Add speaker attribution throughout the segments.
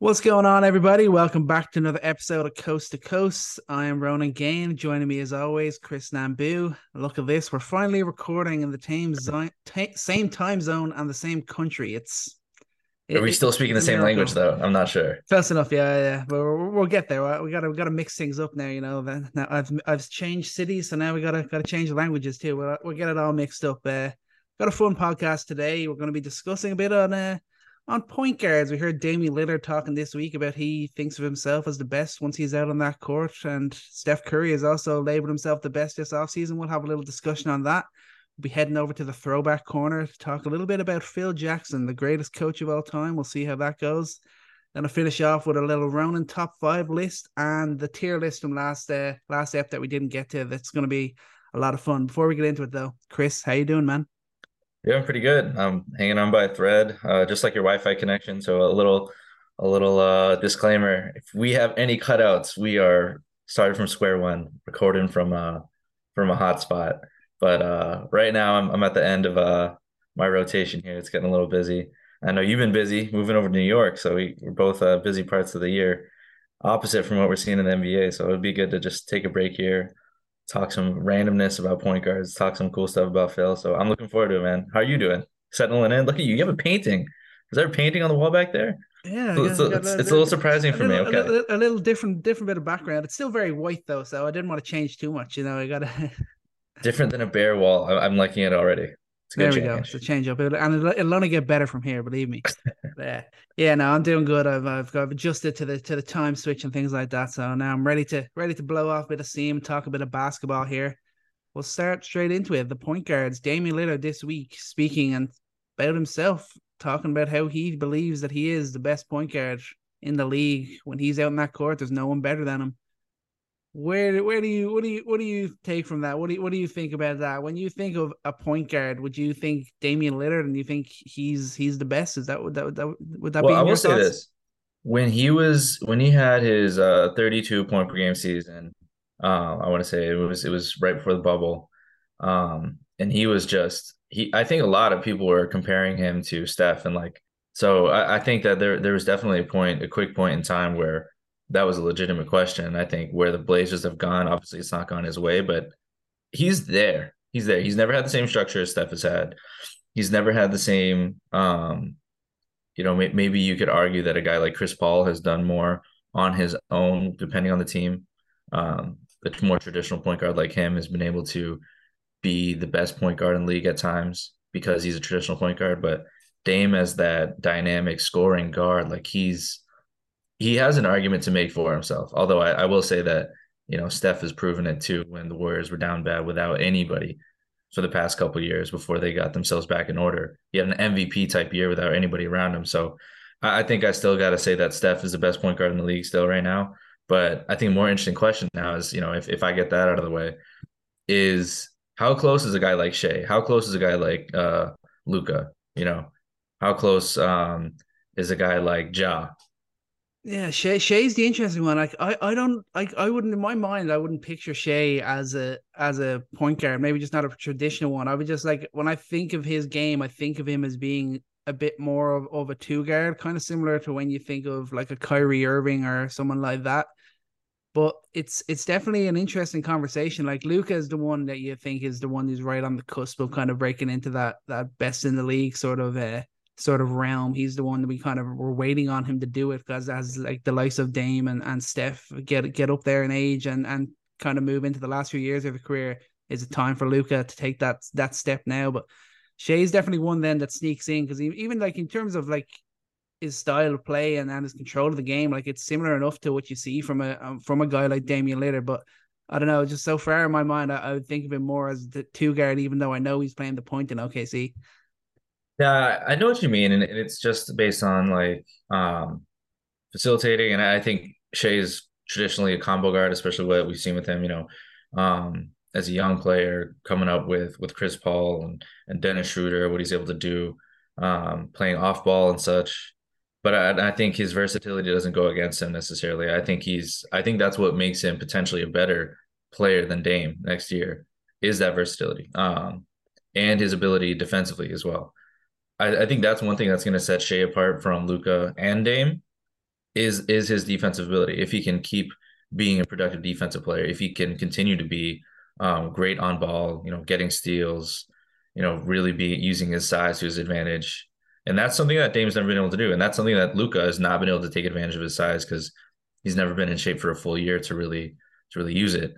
Speaker 1: What's going on, everybody? Welcome back to another episode of Coast to Coast. I am Ronan Gaine. Joining me, as always, Chris Nambu. Look at this. We're finally recording in the same, zone, t- same time zone and the same country. It's.
Speaker 2: It, Are we still speaking the same language, though? I'm not sure.
Speaker 1: Close enough, yeah, yeah. But we'll, we'll get there. We got to we got to mix things up now. You know, now I've I've changed cities, so now we got to got to change languages too. We'll, we'll get it all mixed up. Uh, got a fun podcast today. We're going to be discussing a bit on uh, on point guards, we heard Damian Lillard talking this week about he thinks of himself as the best once he's out on that court. And Steph Curry has also labeled himself the best this offseason. We'll have a little discussion on that. We'll be heading over to the throwback corner to talk a little bit about Phil Jackson, the greatest coach of all time. We'll see how that goes. Then I'll finish off with a little Ronan top five list and the tier list from last uh, last ep that we didn't get to. That's going to be a lot of fun. Before we get into it, though, Chris, how you doing, man?
Speaker 2: Yeah, I'm pretty good. I'm hanging on by a thread, uh, just like your Wi-Fi connection. So a little, a little uh, disclaimer: if we have any cutouts, we are started from square one, recording from uh from a hotspot. But uh, right now, I'm I'm at the end of uh my rotation here. It's getting a little busy. I know you've been busy moving over to New York, so we, we're both uh, busy parts of the year, opposite from what we're seeing in the NBA. So it would be good to just take a break here, talk some randomness about point guards, talk some cool stuff about Phil. So I'm looking forward to it, man. How are you doing? Settling in? Look at you. You have a painting. Is there a painting on the wall back there?
Speaker 1: Yeah,
Speaker 2: it's, it's, it's, it's a little surprising for
Speaker 1: little,
Speaker 2: me. Okay,
Speaker 1: a little, a little, different, different bit of background. It's still very white though, so I didn't want to change too much. You know, I gotta
Speaker 2: different than a bare wall. I'm liking it already
Speaker 1: there we go. It's a change up, and it'll, it'll, only get better from here. Believe me. yeah, yeah. No, I'm doing good. I've, I've I've adjusted to the to the time switch and things like that. So now I'm ready to ready to blow off a bit of steam, talk a bit of basketball here. We'll start straight into it. The point guards, Damian Lillard, this week speaking and about himself, talking about how he believes that he is the best point guard in the league. When he's out in that court, there's no one better than him. Where where do you what do you what do you take from that? What do you what do you think about that? When you think of a point guard, would you think Damian Lillard and you think he's he's the best? Is that would that would that, would that well, be? I will say this:
Speaker 2: when he was when he had his uh 32 point per game season, um, I want to say it was it was right before the bubble, um, and he was just he. I think a lot of people were comparing him to Steph, and like so, I, I think that there there was definitely a point, a quick point in time where that was a legitimate question. I think where the Blazers have gone, obviously it's not gone his way, but he's there. He's there. He's never had the same structure as Steph has had. He's never had the same um, you know, may- maybe you could argue that a guy like Chris Paul has done more on his own, depending on the team. Um, a more traditional point guard like him has been able to be the best point guard in league at times because he's a traditional point guard. But Dame as that dynamic scoring guard, like he's he has an argument to make for himself. Although I, I will say that, you know, Steph has proven it too when the Warriors were down bad without anybody for the past couple years before they got themselves back in order. He had an MVP type year without anybody around him. So I, I think I still got to say that Steph is the best point guard in the league still right now. But I think a more interesting question now is, you know, if, if I get that out of the way, is how close is a guy like Shai? How close is a guy like uh Luka? You know, how close um is a guy like Ja?
Speaker 1: Yeah, Shai Shai's the interesting one. Like I, I don't like I wouldn't in my mind I wouldn't picture Shai as a as a point guard, maybe just not a traditional one. I would just like when I think of his game, I think of him as being a bit more of, of a two guard, kind of similar to when you think of like a Kyrie Irving or someone like that. But it's it's definitely an interesting conversation. Like Luka is the one that you think is the one who's right on the cusp of kind of breaking into that that best in the league sort of uh, sort of realm. He's the one that we kind of were waiting on him to do it because as like the likes of Dame and, and Steph get get up there in age and and kind of move into the last few years of their career, is it time for Luka to take that that step now? But Shai's definitely one then that sneaks in because even like in terms of like his style of play and, and his control of the game, like it's similar enough to what you see from a um, from a guy like Damian Lillard. But I don't know, just so far in my mind, I, I would think of him more as the two guard, even though I know he's playing the point in OKC.
Speaker 2: Yeah, I know what you mean, and it's just based on like um, facilitating, and I think Shai is traditionally a combo guard, especially what we've seen with him. You know, um, as a young player coming up with with Chris Paul and and Dennis Schroeder, what he's able to do, um, playing off ball and such. But I, I think his versatility doesn't go against him necessarily. I think he's I think that's what makes him potentially a better player than Dame next year is that versatility um, and his ability defensively as well. I, I think that's one thing that's going to set Shai apart from Luka and Dame is is his defensive ability. If he can keep being a productive defensive player, if he can continue to be um, great on ball, you know, getting steals, you know, really be using his size to his advantage. And that's something that Dame's never been able to do. And that's something that Luka has not been able to take advantage of his size because he's never been in shape for a full year to really to really use it.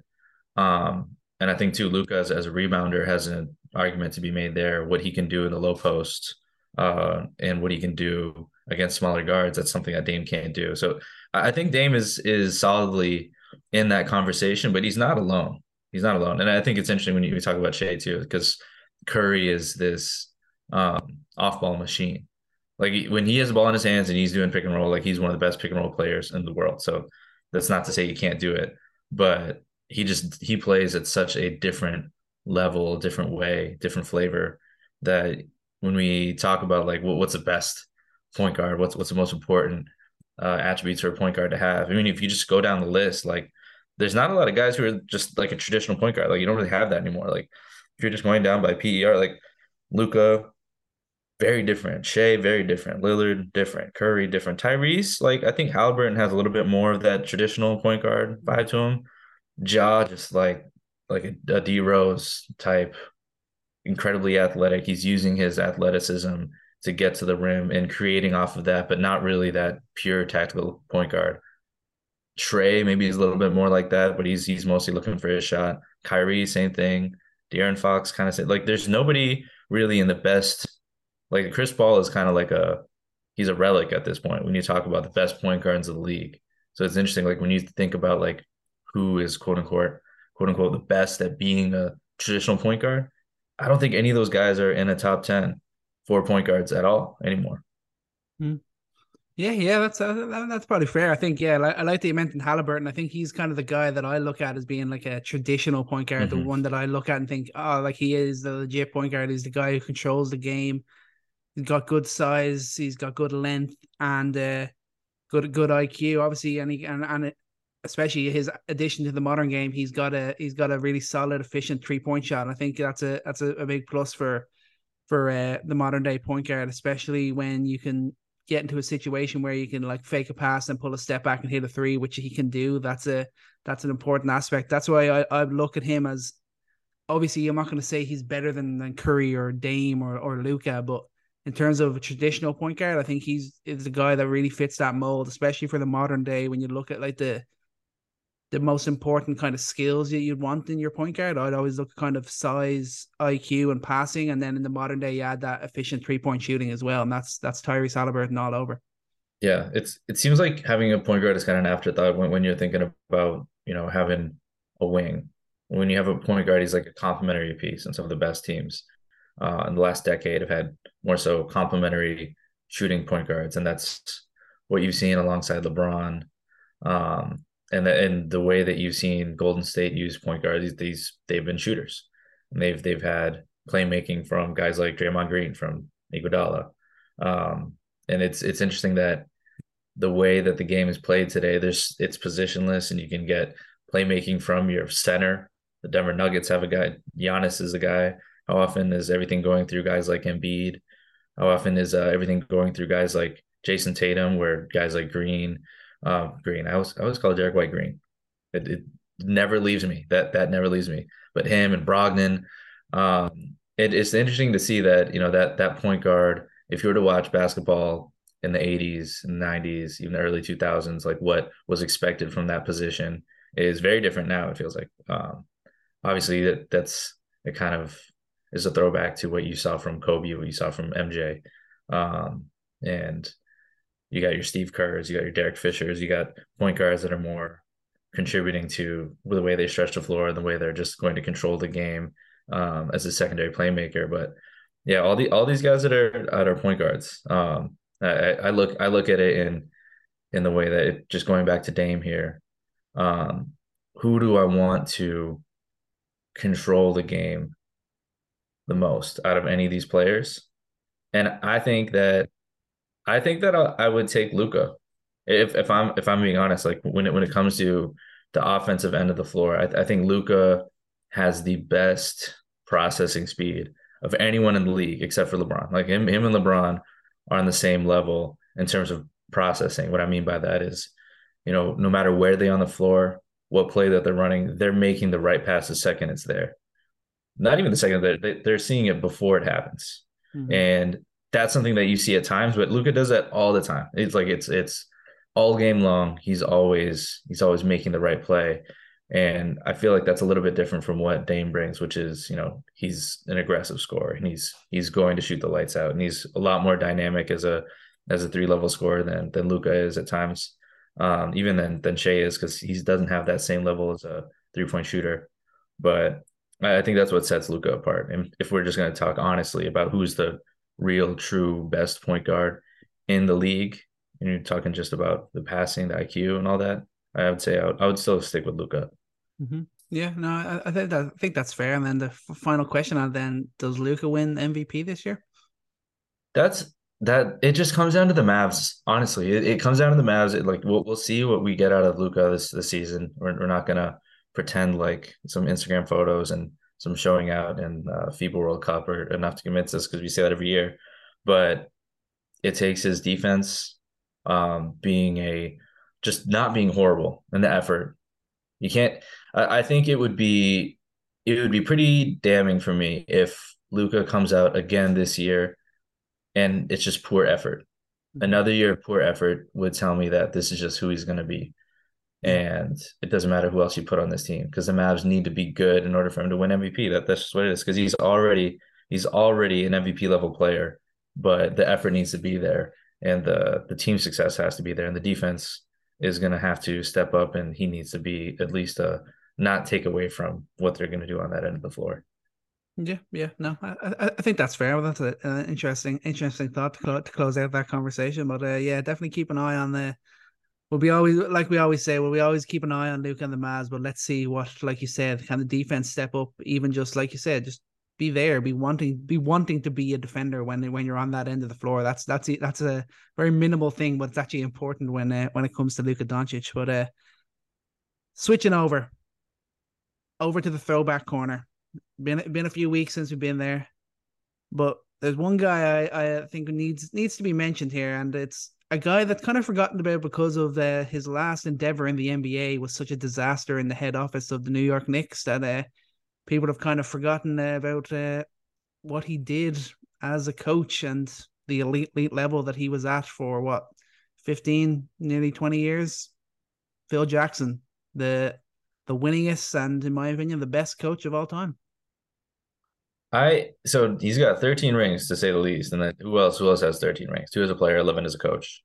Speaker 2: Um, and I think too, Luka as, as, a rebounder has an argument to be made there. What he can do in the low post, uh, and what he can do against smaller guards. That's something that Dame can't do. So I think Dame is is solidly in that conversation, but he's not alone. He's not alone. And I think it's interesting when you talk about Shai too, because Curry is this um, off ball machine. Like when he has the ball in his hands and he's doing pick and roll, like he's one of the best pick and roll players in the world. So that's not to say you can't do it, but he just he plays at such a different level, different way, different flavor that when we talk about like what, what's the best point guard, what's what's the most important uh, attributes for a point guard to have. I mean, if you just go down the list, like there's not a lot of guys who are just like a traditional point guard. Like you don't really have that anymore. Like if you're just going down by PER, like Luka, very different. Shai, very different. Lillard, different. Curry, different. Tyrese, like I think Halliburton has a little bit more of that traditional point guard vibe to him. Ja, just like like a, a D Rose type, incredibly athletic. He's using his athleticism to get to the rim and creating off of that, but not really that pure tactical point guard. Trey maybe he's a little bit more like that, but he's he's mostly looking for his shot. Kyrie, same thing. De'Aaron Fox kind of said like there's nobody really in the best like Chris Paul is kind of like a he's a relic at this point when you talk about the best point guards of the league. So it's interesting, like when you think about like who is quote unquote quote unquote the best at being a traditional point guard, I don't think any of those guys are in a top 10 for point guards at all anymore.
Speaker 1: Hmm. Yeah, yeah, that's uh, that's probably fair. I think yeah, I, I like that you mentioned Halliburton. I think he's kind of the guy that I look at as being like a traditional point guard, mm-hmm. the one that I look at and think, oh, like he is the legit point guard. He's the guy who controls the game. He's got good size. He's got good length and uh, good good IQ. Obviously, and he, and and especially his addition to the modern game, he's got a he's got a really solid, efficient three point shot. I think that's a that's a, a big plus for for uh, the modern day point guard, especially when you can get into a situation where you can like fake a pass and pull a step back and hit a three, which he can do. That's a that's an important aspect. That's why I, I look at him as obviously I'm not going to say he's better than, than Curry or Dame or or Luka, but in terms of a traditional point guard, I think he's is the guy that really fits that mold, especially for the modern day when you look at like the the most important kind of skills that you'd want in your point guard. I'd always look kind of size, IQ, and passing, and then in the modern day, you add that efficient three point shooting as well, and that's that's Tyrese Halliburton all over.
Speaker 2: Yeah, it's it seems like having a point guard is kind of an afterthought when, when you're thinking about you know having a wing. When you have a point guard, he's like a complementary piece, and some of the best teams uh, in the last decade have had more so complementary shooting point guards, and that's what you've seen alongside LeBron. Um, and the, and the way that you've seen Golden State use point guards, these, they've been shooters, and they've they've had playmaking from guys like Draymond Green from Iguodala, um, and it's it's interesting that the way that the game is played today, there's it's positionless, and you can get playmaking from your center. The Denver Nuggets have a guy. Giannis is a guy. How often is everything going through guys like Embiid? How often is uh, everything going through guys like Jayson Tatum, where guys like Green um, Green. I was I always call Derrick White Green. It, it never leaves me. That that never leaves me. But him and Brogdon, um, it, it's interesting to see that you know that that point guard. If you were to watch basketball in the 80s and 90s, even the early 2000s, like what was expected from that position is very different now. It feels like um, obviously that that's it kind of is a throwback to what you saw from Kobe, what you saw from MJ, um, and you got your Steve Kerrs, you got your Derek Fishers, you got point guards that are more contributing to the way they stretch the floor and the way they're just going to control the game um, as a secondary playmaker. But yeah, all the all these guys that are at our point guards, um, I, I, look I look at it in in the way that it, just going back to Dame here, um, who do I want to control the game the most out of any of these players? And I think that I think that I, would take Luka. if if I'm if I'm being honest. Like when it when it comes to the offensive end of the floor, I, I think Luka has the best processing speed of anyone in the league except for LeBron. Like him, him and LeBron are on the same level in terms of processing. What I mean by that is, you know, no matter where they on the floor, what play that they're running, they're making the right pass the second it's there. Not even the second they're they're seeing it before it happens, mm-hmm. and that's something that you see at times. But Luka does that all the time. It's like it's it's all game long. He's always he's always making the right play. And I feel like that's a little bit different from what Dame brings, which is, you know, he's an aggressive scorer and he's he's going to shoot the lights out and he's a lot more dynamic as a as a three level scorer than than Luka is at times, um, even than than Shai is because he doesn't have that same level as a three point shooter. But I think that's what sets Luka apart. And if we're just going to talk honestly about who's the real, true best point guard in the league, and you're talking just about the passing, the IQ, and all that, I would say I would, I would still stick with Luka.
Speaker 1: Mm-hmm. Yeah, no, I, I, think that I think that's fair. And then the f- final question, and then does Luka win MVP this year?
Speaker 2: That's that. It just comes down to the Mavs. Honestly, it, it comes down to the Mavs. It, like we'll we'll see what we get out of Luka this this season. We're we're not gonna pretend like some Instagram photos and some showing out in uh, FIBA World Cup are enough to convince us because we say that every year. But it takes his defense um, being a just not being horrible in the effort. You can't. I, I think it would be it would be pretty damning for me if Luka comes out again this year and it's just poor effort. Mm-hmm. Another year of poor effort would tell me that this is just who he's going to be. And it doesn't matter who else you put on this team because the Mavs need to be good in order for him to win MVP. That that's just what it is because he's already he's already an MVP level player, but the effort needs to be there and the the team success has to be there and the defense is going to have to step up and he needs to be at least a not take away from what they're going to do on that end of the floor.
Speaker 1: Yeah, yeah, no, I, I think that's fair. That's an interesting, interesting thought to, close, to close out that conversation. But uh, yeah, definitely keep an eye on the. We'll be always like we always say. Well, we always keep an eye on Luke and the Mavs, but let's see what, like you said, can the defense step up? Even just like you said, just be there, be wanting, be wanting to be a defender when when you're on that end of the floor. That's that's that's a very minimal thing, but it's actually important when uh, when it comes to Luka Doncic. But uh, switching over, over to the throwback corner. Been been a few weeks since we've been there, but there's one guy I, I think needs needs to be mentioned here, and it's a guy that's kind of forgotten about because of uh, his last endeavor in the NBA was such a disaster in the head office of the New York Knicks that uh, people have kind of forgotten uh, about uh, what he did as a coach and the elite, elite level that he was at for what 15 nearly 20 years phil jackson the the winningest and, in my opinion, the best coach of all time.
Speaker 2: I so he's got 13 rings to say the least, and then who else? Who else has 13 rings? Two as a player, 11 as a coach.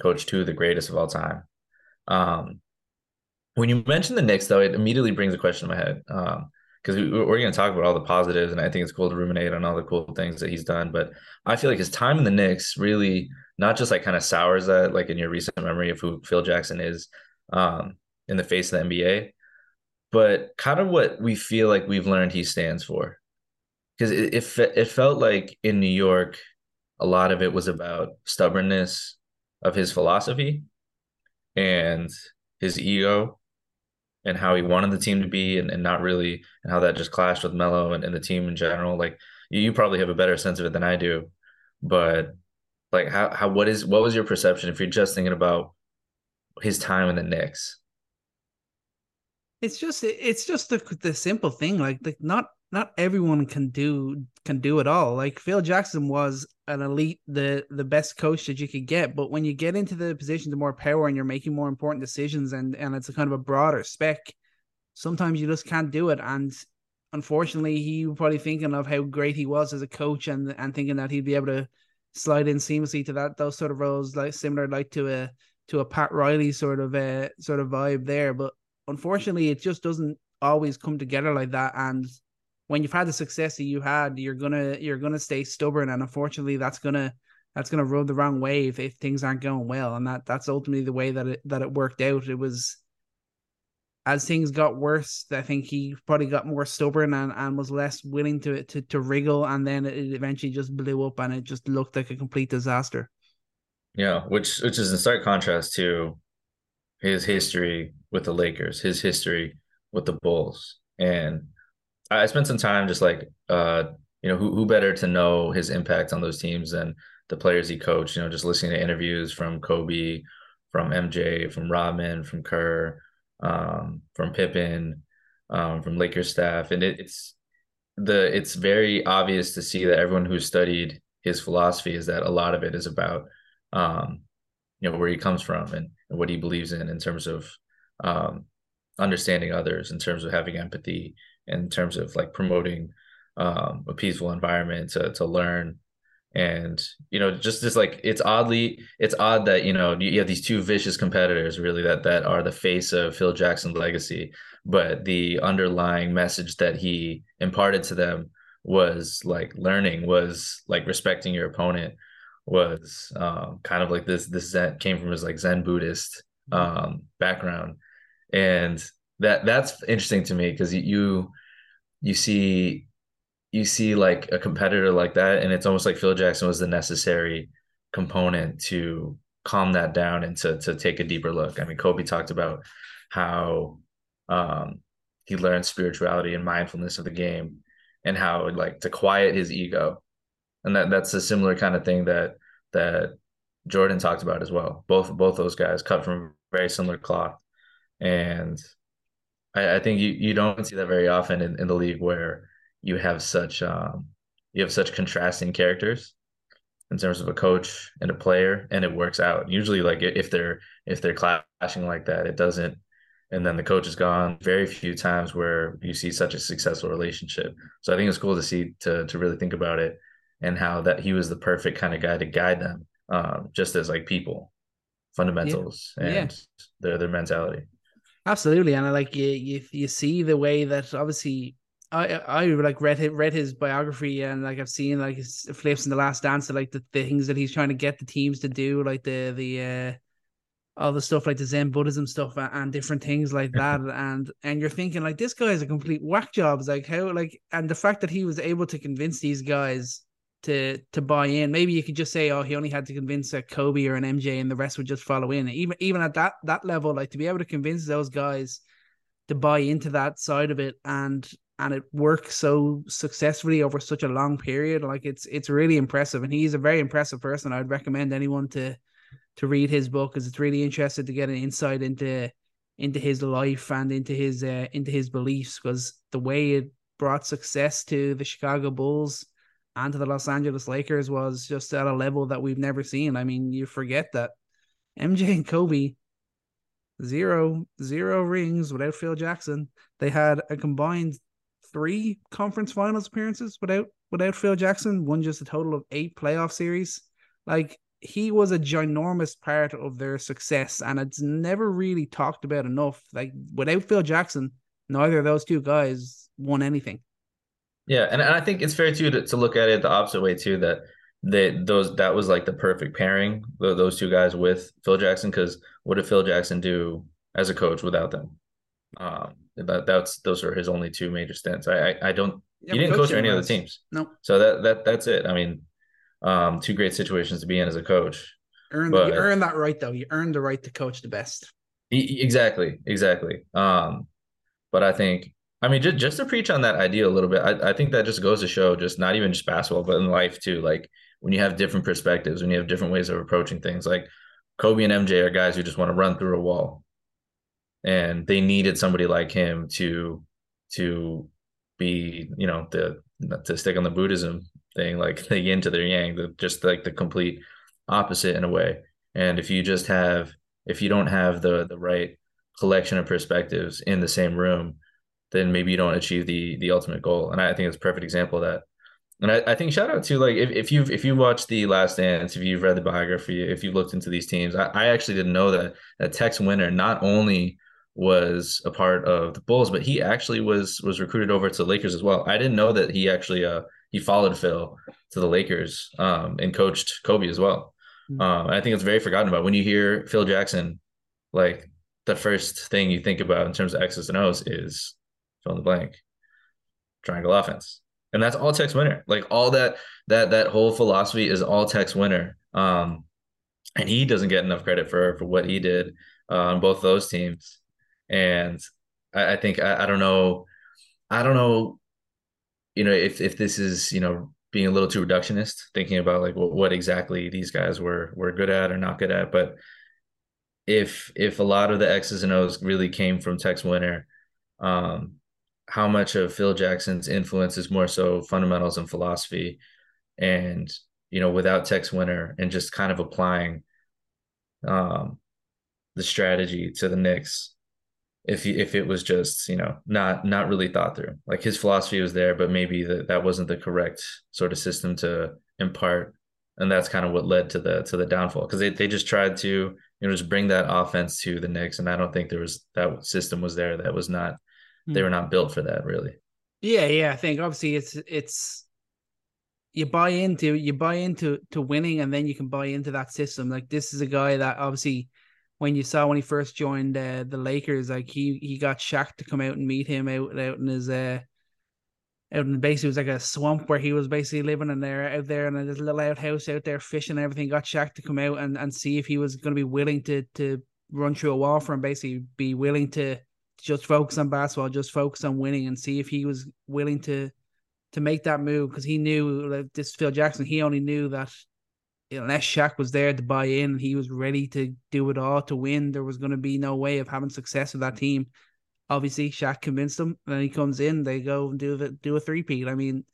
Speaker 2: Coach two, the greatest of all time. Um, when you mention the Knicks, though, it immediately brings a question in my head. Um, because we, are going to talk about all the positives, and I think it's cool to ruminate on all the cool things that he's done. But I feel like his time in the Knicks really not just like kind of sours that, like in your recent memory of who Phil Jackson is, um, in the face of the NBA, but kind of what we feel like we've learned he stands for. Because it, it, it felt like in New York, a lot of it was about stubbornness of his philosophy and his ego and how he wanted the team to be and, and not really and how that just clashed with Melo and, and the team in general. Like you, you probably have a better sense of it than I do. But like how how what is what was your perception if you're just thinking about his time in the Knicks?
Speaker 1: it's just it's just the the simple thing like like not not everyone can do can do it all. Like phil jackson was an elite the the best coach that you could get but when you get into the positions of more power and you're making more important decisions and and it's a kind of a broader spec sometimes you just can't do it. And unfortunately he was probably thinking of how great he was as a coach and and thinking that he'd be able to slide in seamlessly to that those sort of roles like similar like to a to a pat riley sort of a uh, sort of vibe there. But unfortunately, it just doesn't always come together like that. And when you've had the success that you had, you're gonna you're gonna stay stubborn, and unfortunately, that's gonna that's gonna rub the wrong way if, if things aren't going well. And that that's ultimately the way that it that it worked out. It was as things got worse, I think he probably got more stubborn and, and was less willing to, to to wriggle, and then it eventually just blew up, and it just looked like a complete disaster.
Speaker 2: Yeah, which which is in stark contrast to his history with the Lakers, his history with the Bulls. And I spent some time just like uh, you know, who who better to know his impact on those teams than the players he coached. You know, just listening to interviews from Kobe, from MJ, from Rodman, from Kerr, um, from Pippen, um, from Lakers staff, and it, it's the it's very obvious to see that everyone who studied his philosophy is that a lot of it is about um, you know where he comes from and, and what he believes in in terms of um, understanding others, in terms of having empathy, in terms of like promoting um, a peaceful environment to to learn. And you know just just like it's oddly it's odd that you know you have these two vicious competitors really that that are the face of Phil Jackson's legacy. But the underlying message that he imparted to them was like learning was like respecting your opponent was um, kind of like this this zen came from his like zen buddhist um, background. And that that's interesting to me because you you see you see like a competitor like that, and it's almost like Phil Jackson was the necessary component to calm that down and to to take a deeper look. I mean, Kobe talked about how um, he learned spirituality and mindfulness of the game, and how like to quiet his ego, and that that's a similar kind of thing that that Jordan talked about as well. Both both those guys cut from very similar cloth, and I, I think you you don't see that very often in, in the league where you have such um, you have such contrasting characters in terms of a coach and a player, and it works out. Usually, like if they're if they're clashing like that, it doesn't. And then the coach is gone. Very few times where you see such a successful relationship. So I think it's cool to see to to really think about it and how that he was the perfect kind of guy to guide them, um, just as like people, fundamentals, yeah. and yeah. their their mentality.
Speaker 1: Absolutely, and I like you, you. You see the way that obviously I I like read his, read his biography and like I've seen like his flips in the Last Dance, like the, the things that he's trying to get the teams to do, like the the uh all the stuff like the Zen Buddhism stuff and, and different things like that, and and you're thinking like this guy is a complete whack job. It's like how like and the fact that he was able to convince these guys to to buy in. Maybe you could just say, oh, he only had to convince a Kobe or an MJ, and the rest would just follow in. Even even at that that level, like to be able to convince those guys to buy into that side of it and and it works so successfully over such a long period. Like it's it's really impressive, and he's a very impressive person. I'd recommend anyone to to read his book because it's really interesting to get an insight into into his life and into his uh, into his beliefs because the way it brought success to the Chicago Bulls and to the Los Angeles Lakers was just at a level that we've never seen. I mean, you forget that MJ and Kobe zero zero rings without Phil Jackson. They had a combined three conference finals appearances without without Phil Jackson, won just a total of eight playoff series. Like he was a ginormous part of their success, and it's never really talked about enough. Like without Phil Jackson, neither of those two guys won anything.
Speaker 2: Yeah, and, and I think it's fair too to, to look at it the opposite way too. That that those that was like the perfect pairing those two guys with Phil Jackson because what did Phil Jackson do as a coach without them? Um, that that's those are his only two major stints. I I, I don't. Yeah, he didn't coach any other teams.
Speaker 1: No.
Speaker 2: So that that that's it. I mean, um, two great situations to be in as a coach.
Speaker 1: Earn but, you earn that right though. You earn the right to coach the best.
Speaker 2: Exactly, exactly. Um, but I think I mean just just to preach on that idea a little bit. I, I think that just goes to show just not even just basketball, but in life too. Like when you have different perspectives, when you have different ways of approaching things. Like Kobe and MJ are guys who just want to run through a wall and they needed somebody like him to to be you know the to stick on the buddhism thing like the yin to their yang the just like the complete opposite in a way and if you just have if you don't have the the right collection of perspectives in the same room then maybe you don't achieve the the ultimate goal and i think it's a perfect example of that and I, I think shout out to like if, if you've if you watched the last dance if you've read the biography if you've looked into these teams i, I actually didn't know that that tex winter not only was a part of the Bulls, but he actually was was recruited over to the Lakers as well. I didn't know that he actually uh he followed Phil to the Lakers um and coached Kobe as well. Mm-hmm. Um I think it's very forgotten about when you hear Phil Jackson, like the first thing you think about in terms of X's and O's is fill in the blank, triangle offense. And that's all Tex Winter. Like all that that that whole philosophy is all Tex Winter. Um and he doesn't get enough credit for for what he did uh, on both those teams. And I, I think I, I don't know, I don't know, you know, if if this is you know being a little too reductionist, thinking about like what, what exactly these guys were were good at or not good at. But if if a lot of the X's and O's really came from Tex Winter, um, how much of Phil Jackson's influence is more so fundamentals and philosophy, and you know, without Tex Winter and just kind of applying um, the strategy to the Knicks, if if it was just you know not not really thought through, like his philosophy was there, but maybe that that wasn't the correct sort of system to impart, and that's kind of what led to the to the downfall because they they just tried to you know just bring that offense to the Knicks, and I don't think there was that system was there that was not they hmm. were not built for that really.
Speaker 1: Yeah, yeah, I think obviously it's it's you buy into you buy into to winning, and then you can buy into that system. Like this is a guy that obviously when you saw when he first joined uh, the Lakers, like he he got Shaq to come out and meet him out out in his uh out in basically it was like a swamp where he was basically living in there out there in a little outhouse out there fishing and everything. Got Shaq to come out and, and see if he was going to be willing to to run through a wall for him, basically be willing to just focus on basketball, just focus on winning, and see if he was willing to to make that move because he knew like this Phil Jackson. He only knew that unless Shaq was there to buy in, he was ready to do it all to win. There was going to be no way of having success with that team. Obviously, Shaq convinced him, and he comes in. They go and do the do a three peat. I mean,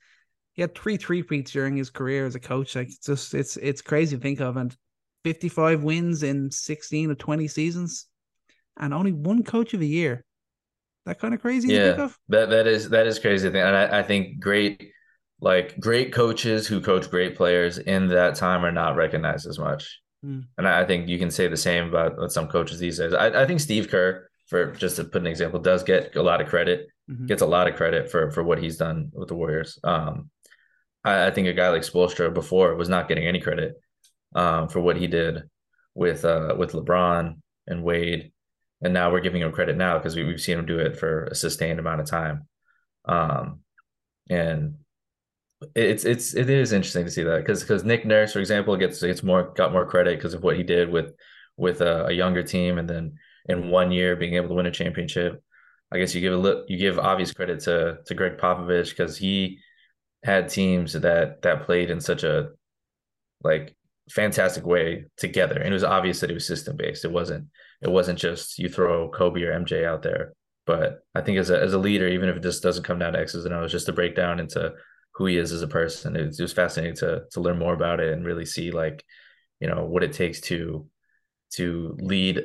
Speaker 1: he had three three peats during his career as a coach. Like it's just it's it's crazy to think of. And fifty five wins in sixteen or twenty seasons, and only one coach of the year. That kind of crazy.
Speaker 2: Yeah, that that is that is crazy thing, and I, I think great like great coaches who coach great players in that time are not recognized as much. Mm. And I think you can say the same about some coaches these days. I, I, think Steve Kerr, for just to put an example, does get a lot of credit, mm-hmm. gets a lot of credit for for what he's done with the Warriors. Um, I, I, think a guy like Spoelstra before was not getting any credit um, for what he did with uh, with LeBron and Wade, and now we're giving him credit now because we, have seen him do it for a sustained amount of time. Um, and it's it's it is interesting to see that because because Nick Nurse, for example, gets gets more got more credit because of what he did with with a, a, younger team, and then in one year being able to win a championship. I guess you give a li- you give obvious credit to to Gregg Popovich because he had teams that that played in such a like fantastic way together, and it was obvious that it was system based. It wasn't it wasn't just you throw Kobe or MJ out there. But I think as a as a leader, even if it just doesn't come down to X's and O's, just to break down into who he is as a person. It was, it was fascinating to to learn more about it and really see like, you know, what it takes to to lead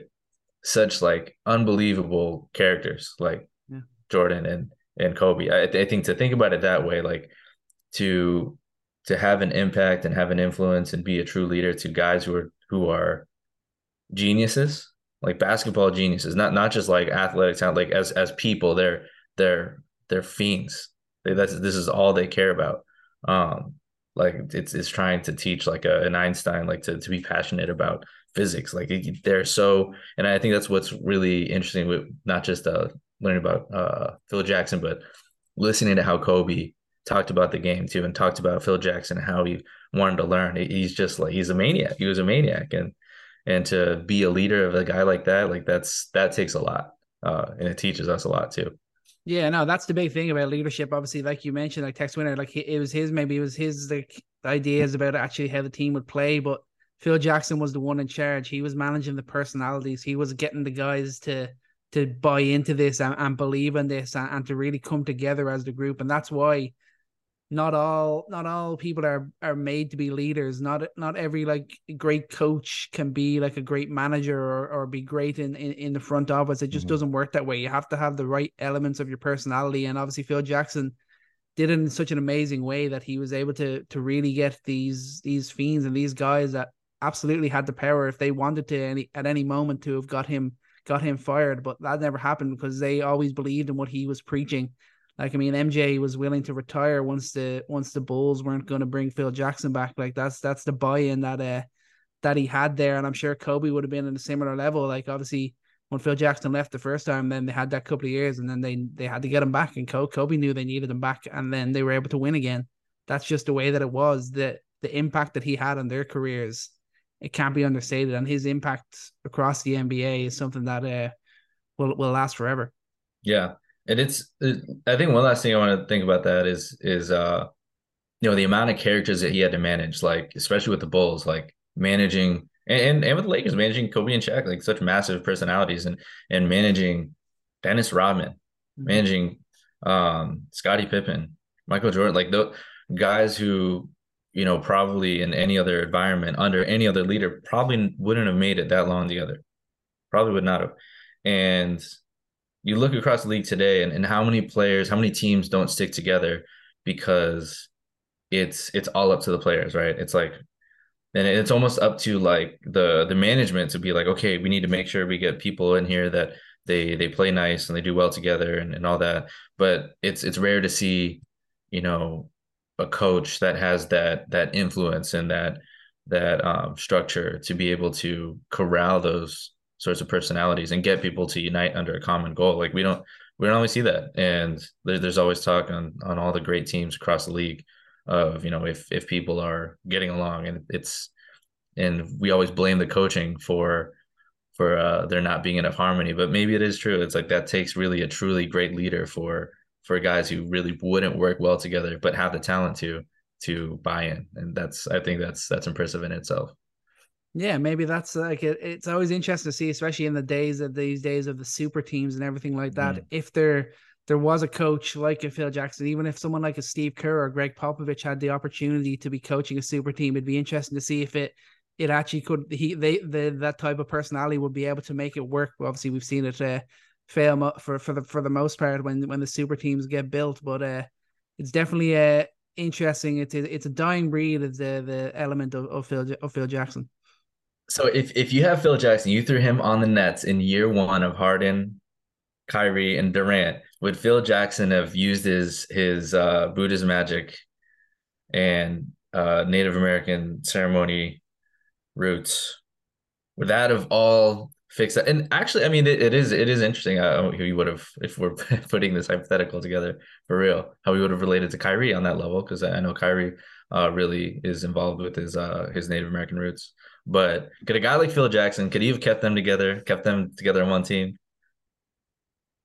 Speaker 2: such like unbelievable characters like yeah. Jordan and and Kobe. I, I think to think about it that way, like to to have an impact and have an influence and be a true leader to guys who are who are geniuses, like basketball geniuses, not not just like athletic not like as as people, they're they're they're fiends that's this is all they care about. Um, like it's it's trying to teach like a, an Einstein like to to be passionate about physics. Like they're so, and I think that's what's really interesting with not just uh learning about uh Phil Jackson, but listening to how Kobe talked about the game too, and talked about Phil Jackson how he wanted to learn. He's just like he's a maniac. He was a maniac, and and to be a leader of a guy like that, like that's that takes a lot, uh, and it teaches us a lot too.
Speaker 1: Yeah, no, that's the big thing about leadership. Obviously, like you mentioned, like Tex Winter, like it was his maybe it was his like ideas about actually how the team would play, but Phil Jackson was the one in charge. He was managing the personalities. He was getting the guys to to buy into this and, and believe in this and, and to really come together as the group. And that's why not all not all people are are made to be leaders. Not not every like great coach can be like a great manager or, or be great in, in in the front office. It just mm-hmm. doesn't work that way. You have to have the right elements of your personality. And obviously phil jackson did it in such an amazing way that he was able to to really get these these fiends and these guys that absolutely had the power if they wanted to any at any moment to have got him got him fired. But that never happened because they always believed in what he was preaching like I mean, MJ was willing to retire once the once the Bulls weren't going to bring Phil Jackson back. Like that's that's the buy-in that uh that he had there, and I'm sure Kobe would have been in a similar level. Like obviously, when Phil Jackson left the first time, then they had that couple of years, and then they they had to get him back, and Kobe knew they needed him back, and then they were able to win again. That's just the way that it was. The the impact that he had on their careers, it can't be understated, and his impact across the NBA is something that uh will will last forever.
Speaker 2: Yeah, and it's it, i think one last thing i want to think about that is is uh you know the amount of characters that he had to manage, like especially with the Bulls, like managing and and with the Lakers, managing Kobe and Shaq, like such massive personalities, and and managing Dennis Rodman, mm-hmm. managing um Scottie Pippen, Michael Jordan, like the guys who you know probably in any other environment under any other leader probably wouldn't have made it that long together, probably would not have, and you look across the league today and, and how many players, how many teams don't stick together because it's it's all up to the players, right? It's like and it's almost up to like the the management to be like, okay, we need to make sure we get people in here that they they play nice and they do well together and, and all that. But it's it's rare to see, you know, a coach that has that that influence and that that um, structure to be able to corral those sorts of personalities and get people to unite under a common goal. Like we don't we don't always see that, and there, there's always talk on on all the great teams across the league of you know if if people are getting along and it's and we always blame the coaching for for uh there not being enough harmony. But maybe it is true. It's like that takes really a truly great leader for for guys who really wouldn't work well together but have the talent to to buy in. And that's i think that's that's impressive in itself
Speaker 1: yeah maybe that's like it, it's always interesting to see especially in the days of these days of the super teams and everything like that mm. if they're there was a coach like a Phil Jackson, even if someone like a Steve Kerr or Gregg Popovich had the opportunity to be coaching a super team, it'd be interesting to see if it it actually could he they the that type of personality would be able to make it work. Obviously, we've seen it uh, fail for for the for the most part when when the super teams get built, but uh, it's definitely uh interesting. It's a, it's a dying breed. of the the element of, of Phil of Phil Jackson.
Speaker 2: So if if you have Phil Jackson, you threw him on the Nets in year one of Harden, Kyrie, and Durant would Phil Jackson have used his his uh, Buddhist magic and uh, Native American ceremony roots? Would that have all fixed that? And actually, I mean, it, it is it is interesting how he would have if we're putting this hypothetical together for real, how he would have related to Kyrie on that level because I know Kyrie uh, really is involved with his uh, his Native American roots. But could a guy like Phil Jackson could he have kept them together, kept them together on one team?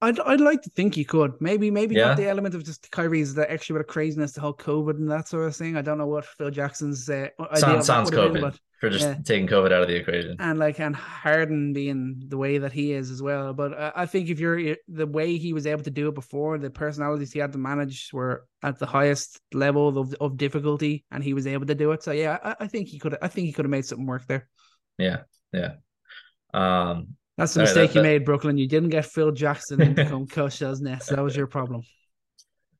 Speaker 1: I'd I'd like to think he could. Maybe maybe yeah. not the element of just Kyrie's the extra bit of craziness, the whole COVID and that sort of thing. I don't know what Phil Jackson's uh,
Speaker 2: sounds sounds COVID been, but, for just yeah. taking COVID out of the equation.
Speaker 1: And like and Harden being the way that he is as well. But I, I think if you're the way he was able to do it before, the personalities he had to manage were at the highest level of of difficulty, and he was able to do it. So yeah, I, I think he could. I think he could have made something work there.
Speaker 2: Yeah, yeah. Um,
Speaker 1: that's the mistake right, you made, Brooklyn. You didn't get Phil Jackson to become coach those Nets. That was your problem.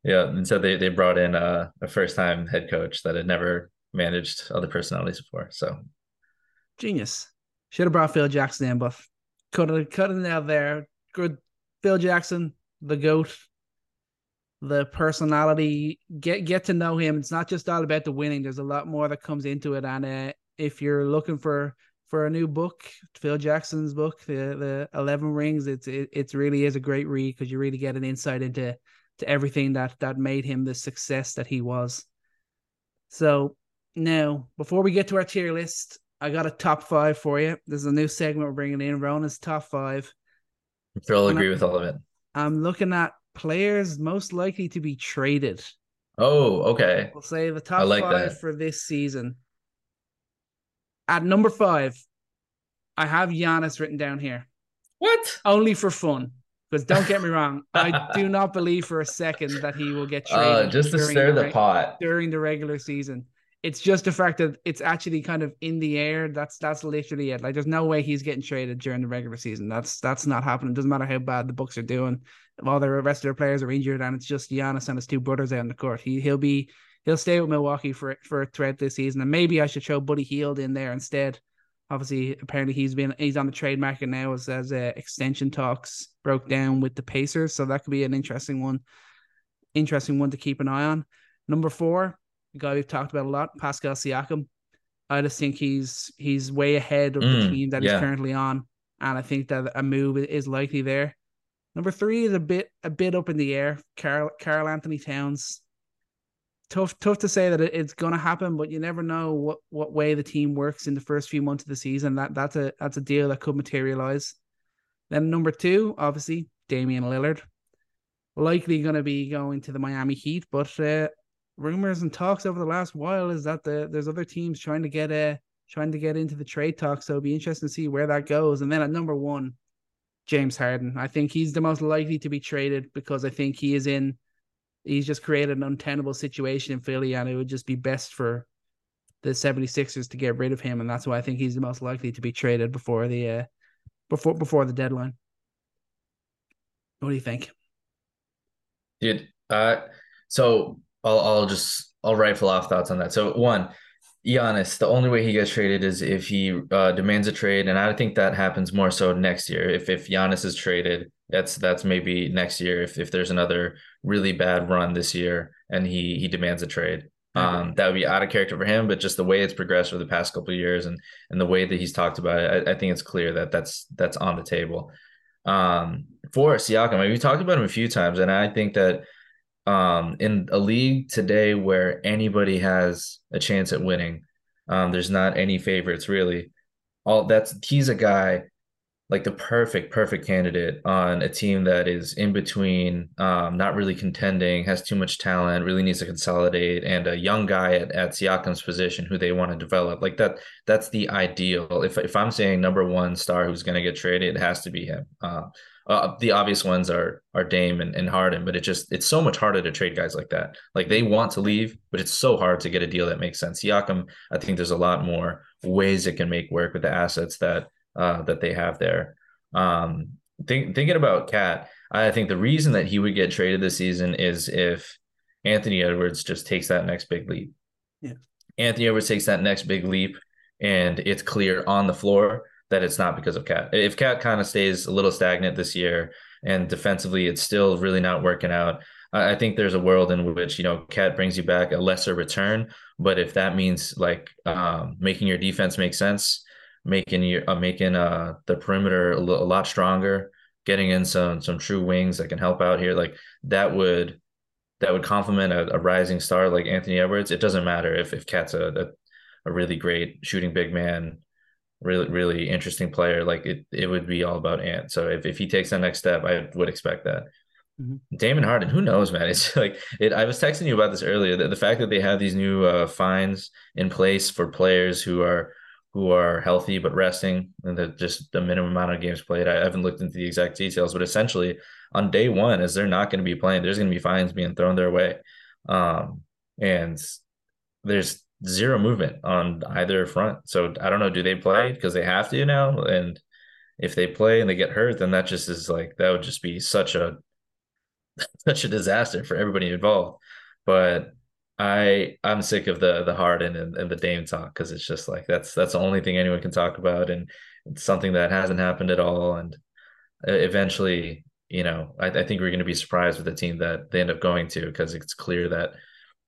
Speaker 2: Yeah, and so they they brought in a, a first time head coach that had never managed other personalities before. So
Speaker 1: genius. Should have brought Phil Jackson in, but cut it cut it out there. Good Phil Jackson, the goat, the personality. Get get to know him. It's not just all about the winning. There's a lot more that comes into it. And uh, if you're looking for for a new book, Phil Jackson's book, the the Eleven Rings. It's it, it's really is a great read because you really get an insight into to everything that that made him the success that he was. So now, before we get to our tier list, I got a top five for you. There's a new segment we're bringing in. Ronan's top five.
Speaker 2: Phil agree I, with all of it.
Speaker 1: I'm looking at players most likely to be traded.
Speaker 2: Oh, okay.
Speaker 1: We'll say the top like five that. for this season. At number five, I have Giannis written down here.
Speaker 2: What?
Speaker 1: Only for fun. Because don't get me wrong, I do not believe for a second that he will get uh, traded.
Speaker 2: Uh, just to stir the, the pot
Speaker 1: during the regular season. It's just the fact that it's actually kind of in the air. That's that's literally it. Like there's no way he's getting traded during the regular season. That's that's not happening. Doesn't matter how bad the Bucks are doing. All the rest of their players are injured, and it's just Giannis and his two brothers out on the court. He he'll be he'll stay with Milwaukee for for threat this season, and maybe I should show Buddy Hield in there instead. Obviously, apparently he's been he's on the trade market now as as uh, extension talks broke down with the Pacers, so that could be an interesting one, interesting one to keep an eye on. Number four, the guy we've talked about a lot, Pascal Siakam. I just think he's he's way ahead of mm, the team that yeah. he's currently on, and I think that a move is likely there. Number three is a bit a bit up in the air. Karl Karl-Anthony Towns tough tough to say that it's going to happen, but you never know what what way the team works in the first few months of the season. That that's a that's a deal that could materialize. Then number two, obviously Damian Lillard, likely going to be going to the Miami Heat, but uh, rumors and talks over the last while is that the there's other teams trying to get a uh, trying to get into the trade talk. So it'll be interesting to see where that goes. And then at number one, James Harden. I think he's the most likely to be traded because I think he is in he's just created an untenable situation in Philly and it would just be best for the 76ers to get rid of him and that's why I think he's the most likely to be traded before the uh, before before the deadline. What do you think?
Speaker 2: Dude, uh so I'll I'll just I'll rifle off thoughts on that. So one, Giannis, the only way he gets traded is if he uh, demands a trade, and I think that happens more so next year. If if Giannis is traded, that's that's maybe next year. If if there's another really bad run this year and he he demands a trade, um, that would be out of character for him. But just the way it's progressed over the past couple of years and and the way that he's talked about it, I, I think it's clear that that's that's on the table. Um, for Siakam, I mean, we talked about him a few times, and I think that um, in a league today where anybody has a chance at winning, um, there's not any favorites really. All that's he's a guy like the perfect, perfect candidate on a team that is in between, um, not really contending, has too much talent, really needs to consolidate, and a young guy at, at Siakam's position who they want to develop. Like that, that's the ideal. If if I'm saying number one star who's going to get traded, it has to be him. Uh, uh, the obvious ones are are Dame and, and Harden, but it just it's so much harder to trade guys like that. Like they want to leave, but it's so hard to get a deal that makes sense. Siakam, I think there's a lot more ways it can make work with the assets that uh, that they have there. Um, think, thinking about KAT, I think the reason that he would get traded this season is if Anthony Edwards just takes that next big leap.
Speaker 1: Yeah.
Speaker 2: Anthony Edwards takes that next big leap, and it's clear on the floor that it's not because of KAT. If KAT kind of stays a little stagnant this year and defensively it's still really not working out, I think there's a world in which you know KAT brings you back a lesser return. But if that means like um, making your defense make sense, making your uh, making uh, the perimeter a, l- a lot stronger, getting in some some true wings that can help out here, like that would that would complement a, a rising star like Anthony Edwards. It doesn't matter if if KAT's a, a a really great shooting big man really really interesting player like it it would be all about ant so if, if he takes the next step i would expect that mm-hmm. damon harden who knows man it's like it i was texting you about this earlier the, the fact that they have these new uh, fines in place for players who are who are healthy but resting and the, just the minimum amount of games played i haven't looked into the exact details but essentially on day one as they're not going to be playing there's going to be fines being thrown their way um and there's zero movement on either front. So I don't know, do they play because they have to now? And if they play and they get hurt, then that just is like that would just be such a such a disaster for everybody involved. But I I'm sick of the the Harden and, and the Dame talk because it's just like that's that's the only thing anyone can talk about, and it's something that hasn't happened at all. And eventually, you know, I, I think we're going to be surprised with the team that they end up going to because it's clear that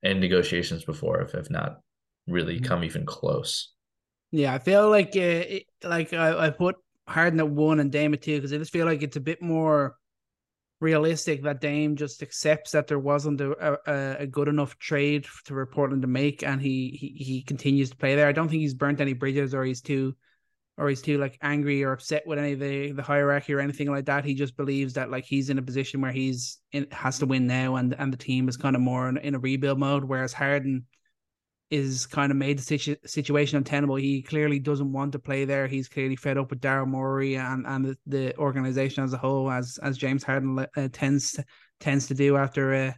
Speaker 2: in negotiations before, if if not really mm-hmm. come even close.
Speaker 1: Yeah, I feel like uh, it, like I, I put Harden at one and Dame at two because I just feel like it's a bit more realistic that Dame just accepts that there wasn't a, a, a, good enough trade to Portland to make, and he, he he continues to play there. I don't think he's burnt any bridges or he's too or he's too like angry or upset with any of the, the hierarchy or anything like that. He just believes that like he's in a position where he's in, has to win now, and and the team is kind of more in, in a rebuild mode. Whereas Harden is kind of made the situ- situation untenable. He clearly doesn't want to play there. He's clearly fed up with Daryl Morey and and the, the organization as a whole, as as James Harden uh, tends tends to do after uh,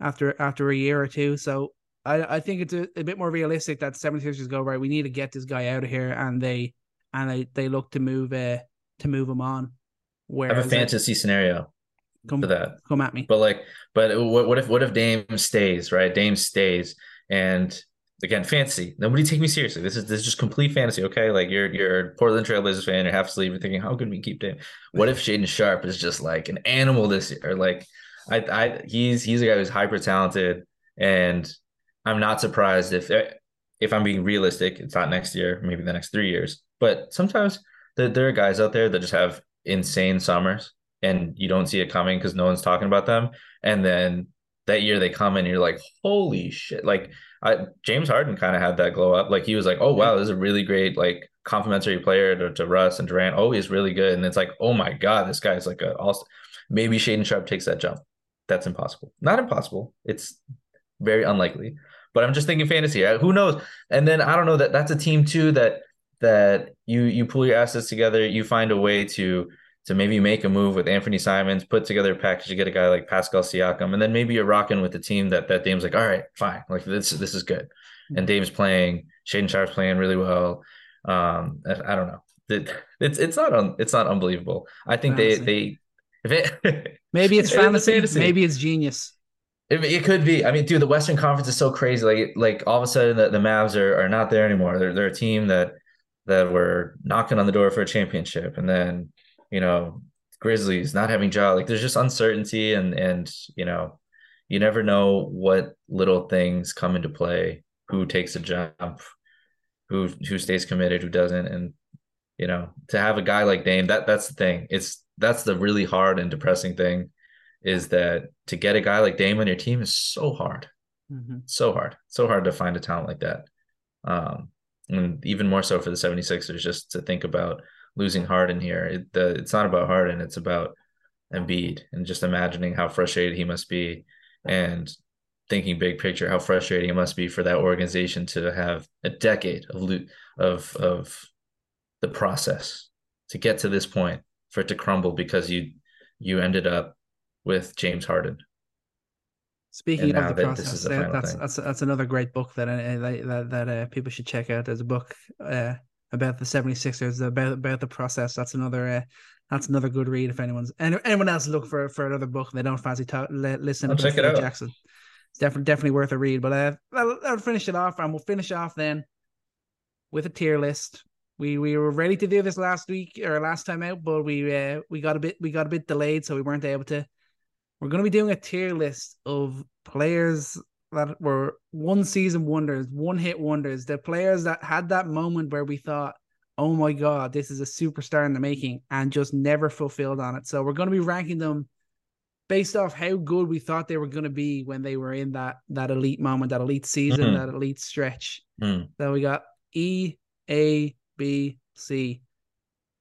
Speaker 1: after after a year or two. So I I think it's a, a bit more realistic that 76ers go right. We need to get this guy out of here, and they and they they look to move uh to move him on.
Speaker 2: Where I have a fantasy scenario
Speaker 1: come, for that. Come at me.
Speaker 2: But like, but what, what if what if Dame stays right? Dame stays and again, fantasy. Nobody take me seriously. This is this is just complete fantasy. Okay, like you're you're a Portland Trailblazers fan. You're half asleep. You're thinking, how can we keep Dame? What if Shaedon Sharpe is just like an animal this year? Like, I I he's he's a guy who's hyper talented, and I'm not surprised if eh, if I'm being realistic. It's not next year, maybe the next three years. But sometimes there, there are guys out there that just have insane summers, and you don't see it coming because no one's talking about them, and then that year they come and you're like, holy shit! Like I, James Harden kind of had that glow up. Like he was like, oh wow, this is a really great like complementary player to, to Russ and Durant. Oh, he's really good. And it's like, oh my god, this guy's like a maybe Shaedon Sharpe takes that jump. That's impossible. Not impossible. It's very unlikely. But I'm just thinking fantasy. Who knows? And then I don't know that that's a team too that that you you pull your assets together, you find a way to to maybe make a move with Anthony Simons, put together a package to get a guy like Pascal Siakam, and then maybe you're rocking with the team that that Dame's like, all right, fine, like this this is good, and Dame's playing, Shaedon Sharpe's playing really well. Um, I, I don't know, it, it's it's not un, it's not unbelievable. I think fantasy. they they
Speaker 1: it, maybe it's fantasy, fantasy, maybe it's genius.
Speaker 2: It, it, could be. I mean, dude, the Western Conference is so crazy. Like, like all of a sudden, the, the Mavs are, are not there anymore. They're they're a team that that were knocking on the door for a championship, and then you know, Grizzlies not having Ja. Like there's just uncertainty and and you know, you never know what little things come into play, who takes a jump, who who stays committed, who doesn't. And you know, to have a guy like Dame, that that's the thing. It's that's the really hard and depressing thing is that to get a guy like Dame on your team is so hard. Mm-hmm. So hard. So hard to find a talent like that. Um, and even more so for the 76ers just to think about losing Harden here. It, the, it's not about Harden, it's about Embiid and just imagining how frustrated he must be and thinking big picture how frustrating it must be for that organization to have a decade of of of the process to get to this point for it to crumble because you you ended up with James Harden.
Speaker 1: Speaking of the that process, the that's that's that's another great book that uh, that that uh, people should check out. There's a book uh, about the 76ers, about about the process. That's another uh, that's another good read if anyone's anyone else look for for another book they don't fancy talk, listen
Speaker 2: I'll to check it out.
Speaker 1: Jackson. It's definitely definitely worth a read. But uh, I'll, I'll finish it off, and we'll finish off then with a tier list. We we were ready to do this last week or last time out, but we uh, we got a bit we got a bit delayed, so we weren't able to. We're going to be doing a tier list of players that were one season wonders, one hit wonders, the players that had that moment where we thought, oh my God, this is a superstar in the making and just never fulfilled on it. So we're going to be ranking them based off how good we thought they were going to be when they were in that that elite moment, that elite season, mm-hmm. that elite stretch. Mm. So we got E, A, B, C.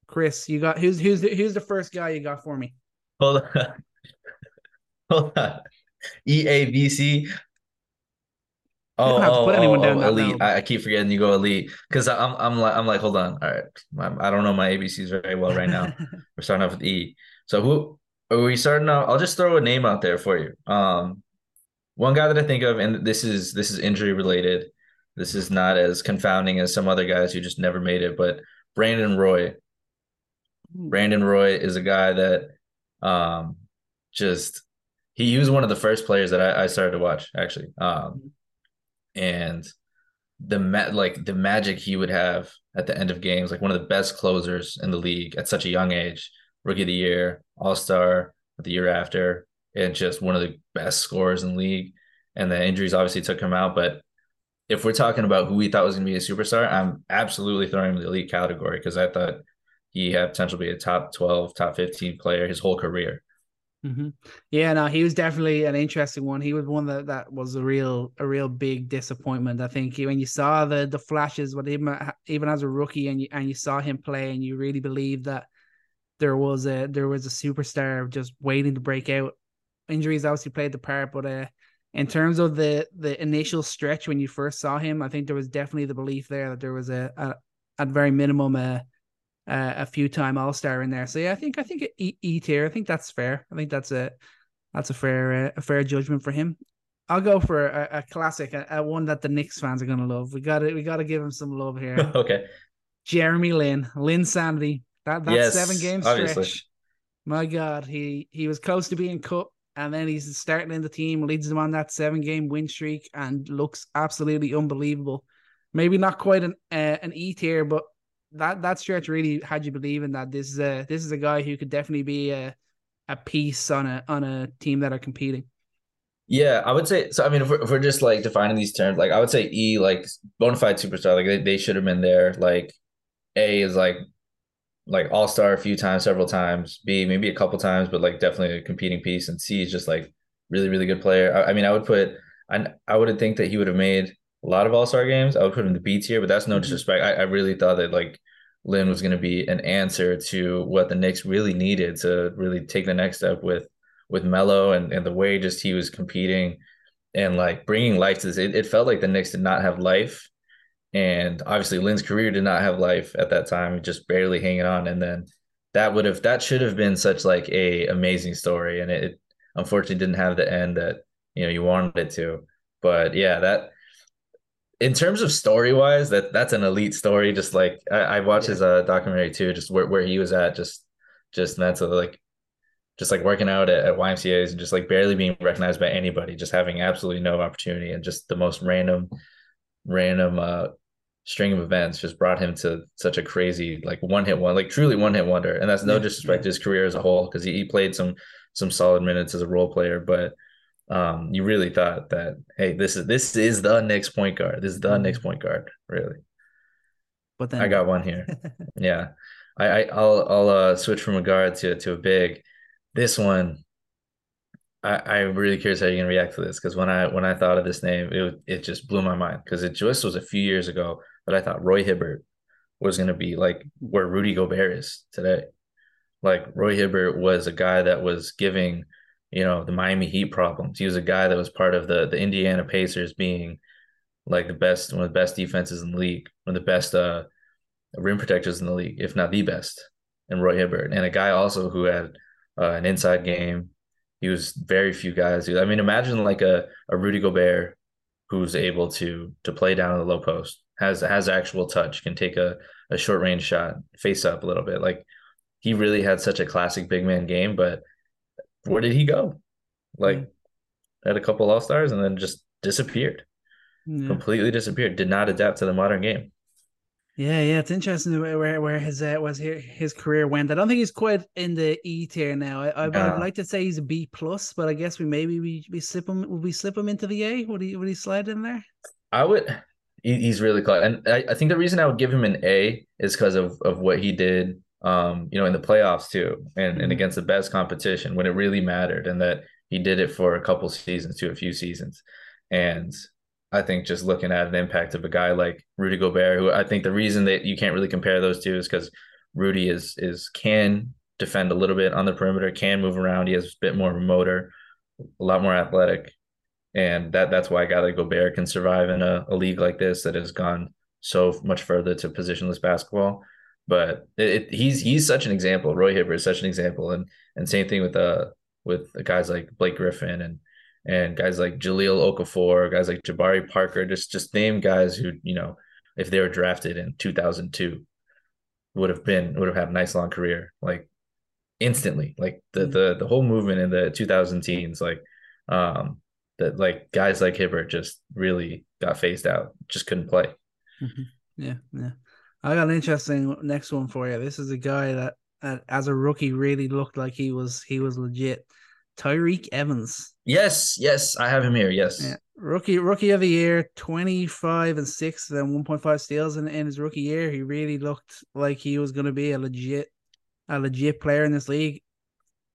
Speaker 1: Chris, you got who's who's the, who's the first guy you got for me?
Speaker 2: Hold on. Hold on. E A B C. Oh, oh, put anyone oh, down oh, elite. I, I, keep forgetting you go elite because I'm I'm like I'm like hold on. All right, I'm, I do not know my ABCs very well right now. We're starting off with E. So who are we starting out? I'll just throw a name out there for you. Um, one guy that I think of, and this is this is injury related. This is not as confounding as some other guys who just never made it, but Brandon Roy. Hmm. Brandon Roy is a guy that um just he, he was one of the first players that I, I started to watch actually. Um and the ma- like the magic he would have at the end of games, like one of the best closers in the league at such a young age, rookie of the year, all star the year after, and just one of the best scorers in the league. And the injuries obviously took him out. But if we're talking about who we thought was going to be a superstar, I'm absolutely throwing him in the elite category because I thought he had potential to be a top 12, top 15 player his whole career.
Speaker 1: Mm-hmm. Yeah, no, he was definitely an interesting one. He was one that that was a real a real big disappointment. I think when you saw the the flashes, but even even as a rookie, and you and you saw him play, and you really believed that there was a there was a superstar just waiting to break out. Injuries obviously played the part, but uh, in terms of the the initial stretch when you first saw him, I think there was definitely the belief there that there was a, a at very minimum a uh, a few time All Star in there. So yeah, I think I think E, e tier. I think that's fair. I think that's a that's a fair uh, a fair judgment for him. I'll go for a, a classic, a, a, one that the Knicks fans are gonna love. We got to we got to give him some love here.
Speaker 2: okay.
Speaker 1: Jeremy Lin, Linsanity. That that yes, seven game stretch. Obviously. My God, he he was close to being cut, and then he's starting in the team, leads them on that seven game win streak, and looks absolutely unbelievable. Maybe not quite an uh, an E tier, but that that stretch really had you believing that this is a this is a guy who could definitely be a a piece on a on a team that are competing.
Speaker 2: Yeah, I would say so. I mean, if we're, if we're just like defining these terms, like I would say E, like bona fide superstar, like they, they should have been there. Like A is like like all star a few times, several times. B maybe a couple times, but like definitely a competing piece. And C is just like really really good player. I, I mean, I would put I I wouldn't think that he would have made a lot of All Star games. I would put him in the B tier, but that's no mm-hmm. disrespect. I, I really thought that like Lin was going to be an answer to what the Knicks really needed to really take the next step with with Melo and, and the way just he was competing and like bringing life to this. It, it felt like the Knicks did not have life, and obviously Lin's career did not have life at that time, just barely hanging on. And then that would have that should have been such like a amazing story, and it, it unfortunately didn't have the end that you know you wanted it to. But yeah, that in terms of story wise, that that's an elite story. Just like I, I watched yeah. his uh, documentary too, just where, where he was at, just just mentally like just like working out at, at YMCA's and just like barely being recognized by anybody, just having absolutely no opportunity and just the most random, random uh string of events just brought him to such a crazy like one hit one like truly one hit wonder and that's no yeah, disrespect to his career as a whole because he, he played some some solid minutes as a role player but um you really thought that hey this is this is the next point guard. This is the mm-hmm. next point guard really. But then I got one here. Yeah. I, I I'll I'll uh switch from a guard to to a big. This one I, I'm really curious how you're gonna react to this because when I when I thought of this name, it it just blew my mind because it just was a few years ago that I thought Roy Hibbert was gonna be like where Rudy Gobert is today. Like Roy Hibbert was a guy that was giving, you know, the Miami Heat problems. He was a guy that was part of the the Indiana Pacers being like the best one of the best defenses in the league, one of the best uh rim protectors in the league, if not the best. And Roy Hibbert, and a guy also who had uh, an inside game, he was very few guys. I mean, imagine like a, a Rudy Gobert who's able to to play down in the low post, has has actual touch, can take a, a short range shot, face up a little bit. Like he really had such a classic big man game, but where did he go? Like mm-hmm. had a couple all stars and then just disappeared. Yeah. Completely disappeared. Did not adapt to the modern game.
Speaker 1: Yeah, yeah, it's interesting where where his uh, was here his career went. I don't think he's quite in the E tier now. I, I would like to say he's a B plus, but I guess we maybe we, we slip him. Would we slip him into the A? Would he would he slide in there?
Speaker 2: I would. he's really close, and I, I think the reason I would give him an A is because of of what he did. Um, you know, in the playoffs too, and mm-hmm. and against the best competition when it really mattered, and that he did it for a couple seasons to a few seasons, and I think just looking at an impact of a guy like Rudy Gobert, who I think the reason that you can't really compare those two is because Rudy is is can defend a little bit on the perimeter, can move around. He has a bit more motor, a lot more athletic, and that that's why a guy like Gobert can survive in a, a league like this that has gone so much further to positionless basketball. But it, it, he's he's such an example. Roy Hibbert is such an example, and and same thing with uh with guys like Blake Griffin and and guys like Jahlil Okafor, guys like Jabari Parker, just just name guys who you know if they were drafted in 2002 would have been would have had a nice long career like instantly like the mm-hmm. the the whole movement in the 2000 teens like um that like guys like Hibbert just really got phased out just couldn't play
Speaker 1: mm-hmm. yeah yeah I got an interesting next one for you this is a guy that uh, as a rookie really looked like he was he was legit Tyreke Evans.
Speaker 2: Yes, yes, I have him here. Yes. Yeah.
Speaker 1: Rookie rookie of the year, 25 and 6 and 1.5 steals in, in his rookie year. He really looked like he was going to be a legit a legit player in this league.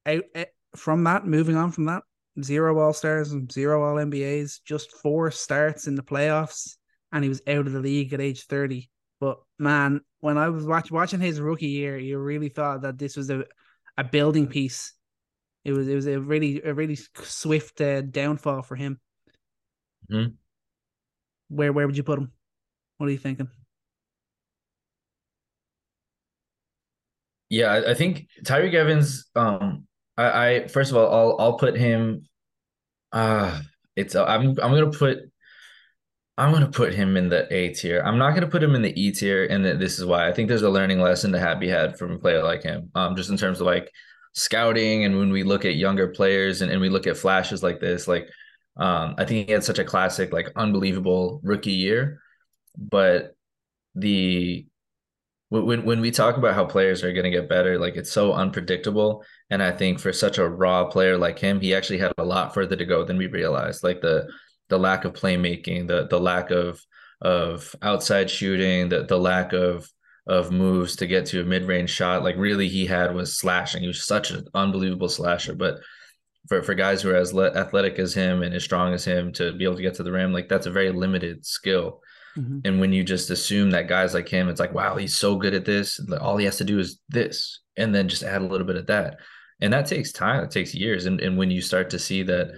Speaker 1: Out, out from that, moving on from that, zero All Stars and zero All NBAs, just four starts in the playoffs, and he was out of the league at age 30. But man, when I was watch, watching his rookie year, you really thought that this was a, a building piece it was it was a really a really swift uh, downfall for him.
Speaker 2: Mm-hmm.
Speaker 1: Where where would you put him? What are you thinking?
Speaker 2: Yeah, I, think Tyreke Evans. Um, I, I first of all, I'll I'll put him. Uh it's I'm I'm gonna put I'm gonna put him in the A tier. I'm not gonna put him in the E tier, and this is why I think there's a learning lesson to be had from a player like him. Um, just in terms of like scouting and when we look at younger players and, and we look at flashes like this, like um, I think he had such a classic, like unbelievable rookie year. But the when when we talk about how players are going to get better, like it's so unpredictable. And I think for such a raw player like him, he actually had a lot further to go than we realized. Like the the lack of playmaking, the the lack of of outside shooting, the the lack of of moves to get to a mid-range shot. Like really, he had was slashing. He was such an unbelievable slasher. But for for guys who are as le- athletic as him and as strong as him to be able to get to the rim, like that's a very limited skill. Mm-hmm. And when you just assume that guys like him, it's like, wow, he's so good at this. All he has to do is this, and then just add a little bit of that. And that takes time. It takes years. And and when you start to see that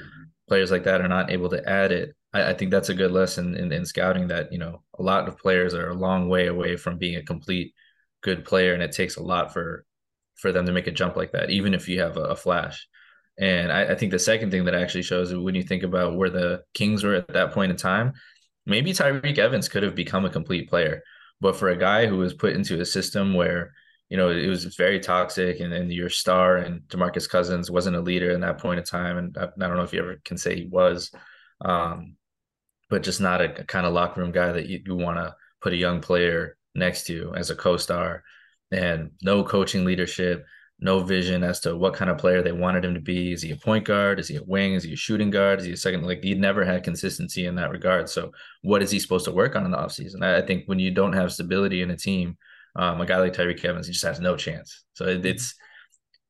Speaker 2: players like that are not able to add it, I, I think that's a good lesson in, in scouting that, you know, a lot of players are a long way away from being a complete good player. And it takes a lot for for them to make a jump like that, even if you have a, a flash. And I, I, think the second thing that actually shows when you think about where the Kings were at that point in time, maybe Tyreke Evans could have become a complete player. But for a guy who was put into a system where, you know, it was very toxic and, and your star and Demarcus Cousins wasn't a leader in that point in time. And I, I don't know if you ever can say he was, um, but just not a, a kind of locker room guy that you, you want to put a young player next to as a co-star and no coaching leadership no vision as to what kind of player they wanted him to be. Is he a point guard? Is he a wing? Is he a shooting guard? Is he a second? Like he never had consistency in that regard. So what is he supposed to work on in the offseason? I, I think when you don't have stability in a team, um, a guy like Tyreke Evans, he just has no chance. So it, it's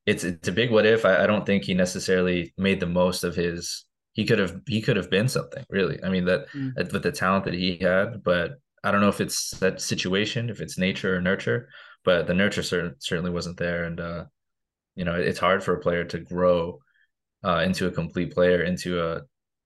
Speaker 2: it's it's a big what if. I, I don't think he necessarily made the most of his. He could have he could have been something really. I mean that mm. with the talent that he had, but I don't know if it's that situation, if it's nature or nurture. But the nurture certainly wasn't there, and uh, you know, it's hard for a player to grow uh, into a complete player into a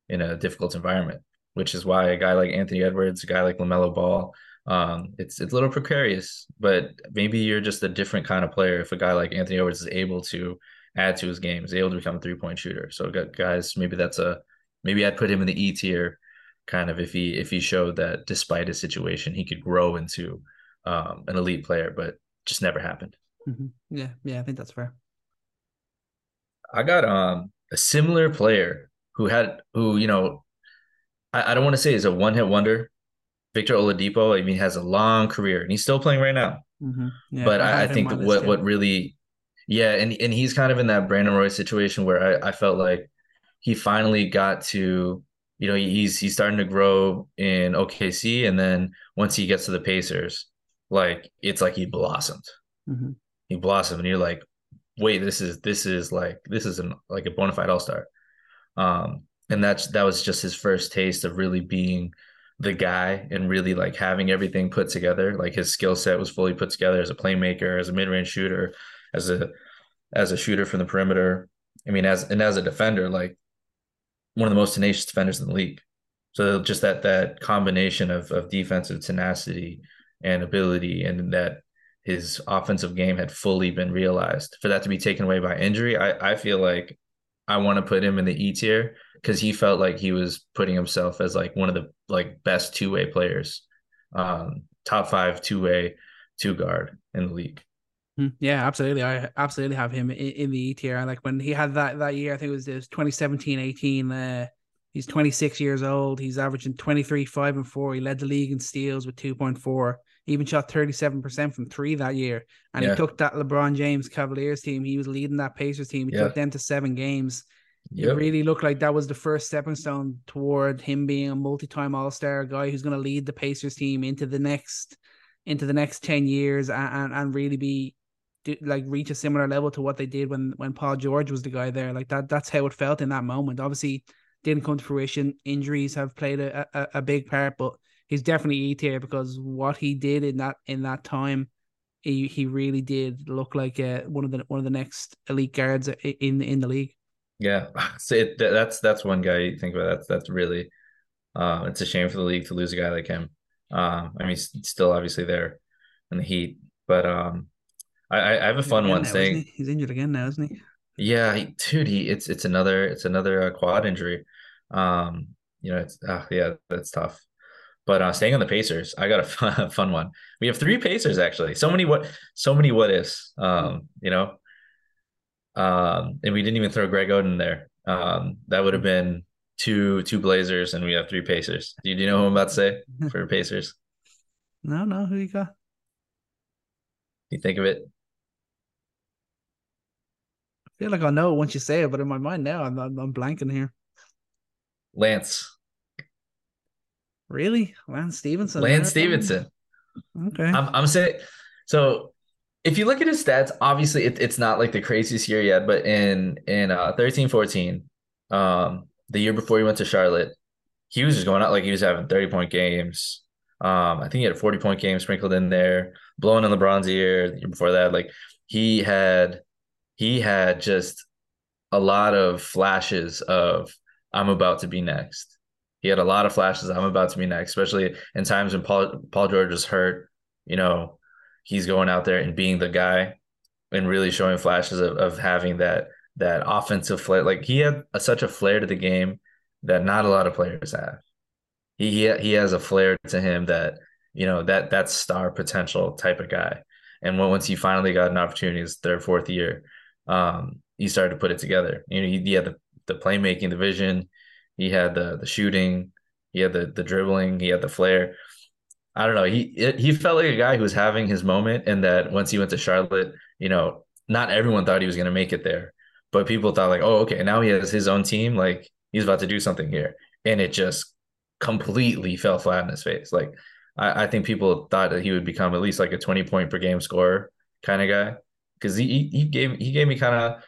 Speaker 2: in a difficult environment, which is why a guy like Anthony Edwards, a guy like LaMelo Ball, um, it's it's a little precarious. But maybe you're just a different kind of player if a guy like Anthony Edwards is able to add to his game, is able to become a three point shooter. So guys, maybe that's a maybe I'd put him in the E tier, kind of if he if he showed that despite his situation he could grow into um, an elite player, but just never happened.
Speaker 1: Mm-hmm. Yeah, yeah, I think that's fair.
Speaker 2: I got um a similar player who had who you know I, I don't want to say is a one hit wonder. Victor Oladipo, I mean, has a long career and he's still playing right now.
Speaker 1: Mm-hmm. Yeah,
Speaker 2: but I, I think what what really, yeah, and and he's kind of in that Brandon Roy situation where I, I felt like he finally got to, you know, he's he's starting to grow in OKC, and then once he gets to the Pacers, like it's like he blossomed.
Speaker 1: Mm-hmm.
Speaker 2: He blossomed, and you're like, wait, this is this is like this is an like a bona fide all star. Um, and that's that was just his first taste of really being the guy and really like having everything put together. Like his skill set was fully put together as a playmaker, as a mid range shooter, as a as a shooter from the perimeter. I mean, as and as a defender, like one of the most tenacious defenders in the league. So just that that combination of of defensive tenacity and ability and that his offensive game had fully been realized. For that to be taken away by injury, I, I feel like I want to put him in the E tier because he felt like he was putting himself as like one of the like best two way players, um, top five two way two guard in the league.
Speaker 1: Hmm, yeah, absolutely. I absolutely have him in, in the E tier. Like when he had that that year, I think it was, it was 2017 18. Uh, he's 26 years old. He's averaging 23, 5 and 4. He led the league in steals with 2.4 even shot 37% from three that year. And yeah. he took that LeBron James Cavaliers team. He was leading that Pacers team. He yeah. took them to seven games. Yep. It really looked like that was the first stepping stone toward him being a multi-time All-Star guy who's going to lead the Pacers team into the next into the next 10 years and, and, and really be like reach a similar level to what they did when when Paul George was the guy there. Like that that's how it felt in that moment. Obviously didn't come to fruition. Injuries have played a, a, a big part, but he's definitely E tier because what he did in that in that time, he he really did look like uh, one of the one of the next elite guards in in the league.
Speaker 2: Yeah, so it, that's that's one guy you think about. That's that's really, uh, it's a shame for the league to lose a guy like him. Um, I mean, he's still obviously there in the Heat, but um, I I have a fun one
Speaker 1: now,
Speaker 2: saying
Speaker 1: he? he's injured again now, isn't he?
Speaker 2: Yeah, he, dude, he it's it's another it's another uh, quad injury. Um, you know, it's uh, yeah, that's tough. But uh, staying on the Pacers, I got a fun, fun one. We have three Pacers actually. So many what so many what ifs. Um, you know. Um, and we didn't even throw Greg Oden there. Um, that would have been two two Blazers, and we have three Pacers. Do you, do you know who I'm about to say for Pacers?
Speaker 1: No, no. Who you got?
Speaker 2: You think of it?
Speaker 1: I feel like I know once you say it, but in my mind now, I'm I'm, I'm blanking here.
Speaker 2: Lance.
Speaker 1: Really, Lance Stephenson?
Speaker 2: Lance Stephenson.
Speaker 1: Okay.
Speaker 2: I'm I'm saying so. If you look at his stats, obviously it, it's not like the craziest year yet, but in in uh 13 14, um, the year before he went to Charlotte, he was just going out like he was having 30 point games. Um, I think he had a 40 point game sprinkled in there, blowing in LeBron's ear. The year before that, like he had he had just a lot of flashes of I'm about to be next. He had a lot of flashes. I'm about to be next, especially in times when Paul Paul George was hurt. You know, he's going out there and being the guy and really showing flashes of, of having that that offensive flair. Like he had a, such a flair to the game that not a lot of players have. He he, he has a flair to him that you know that that star potential type of guy. And when, once he finally got an opportunity, his third fourth year, um, he started to put it together. You know, he, he had the the playmaking, the vision, he had the the shooting, he had the the dribbling, he had the flair. I don't know. He he felt like a guy who was having his moment, and that once he went to Charlotte, you know, not everyone thought he was going to make it there, but people thought like, oh, okay, now he has his own team, like he's about to do something here, and it just completely fell flat in his face. Like I, I think people thought that he would become at least like a twenty point per game scorer kind of guy because he he gave he gave me kind of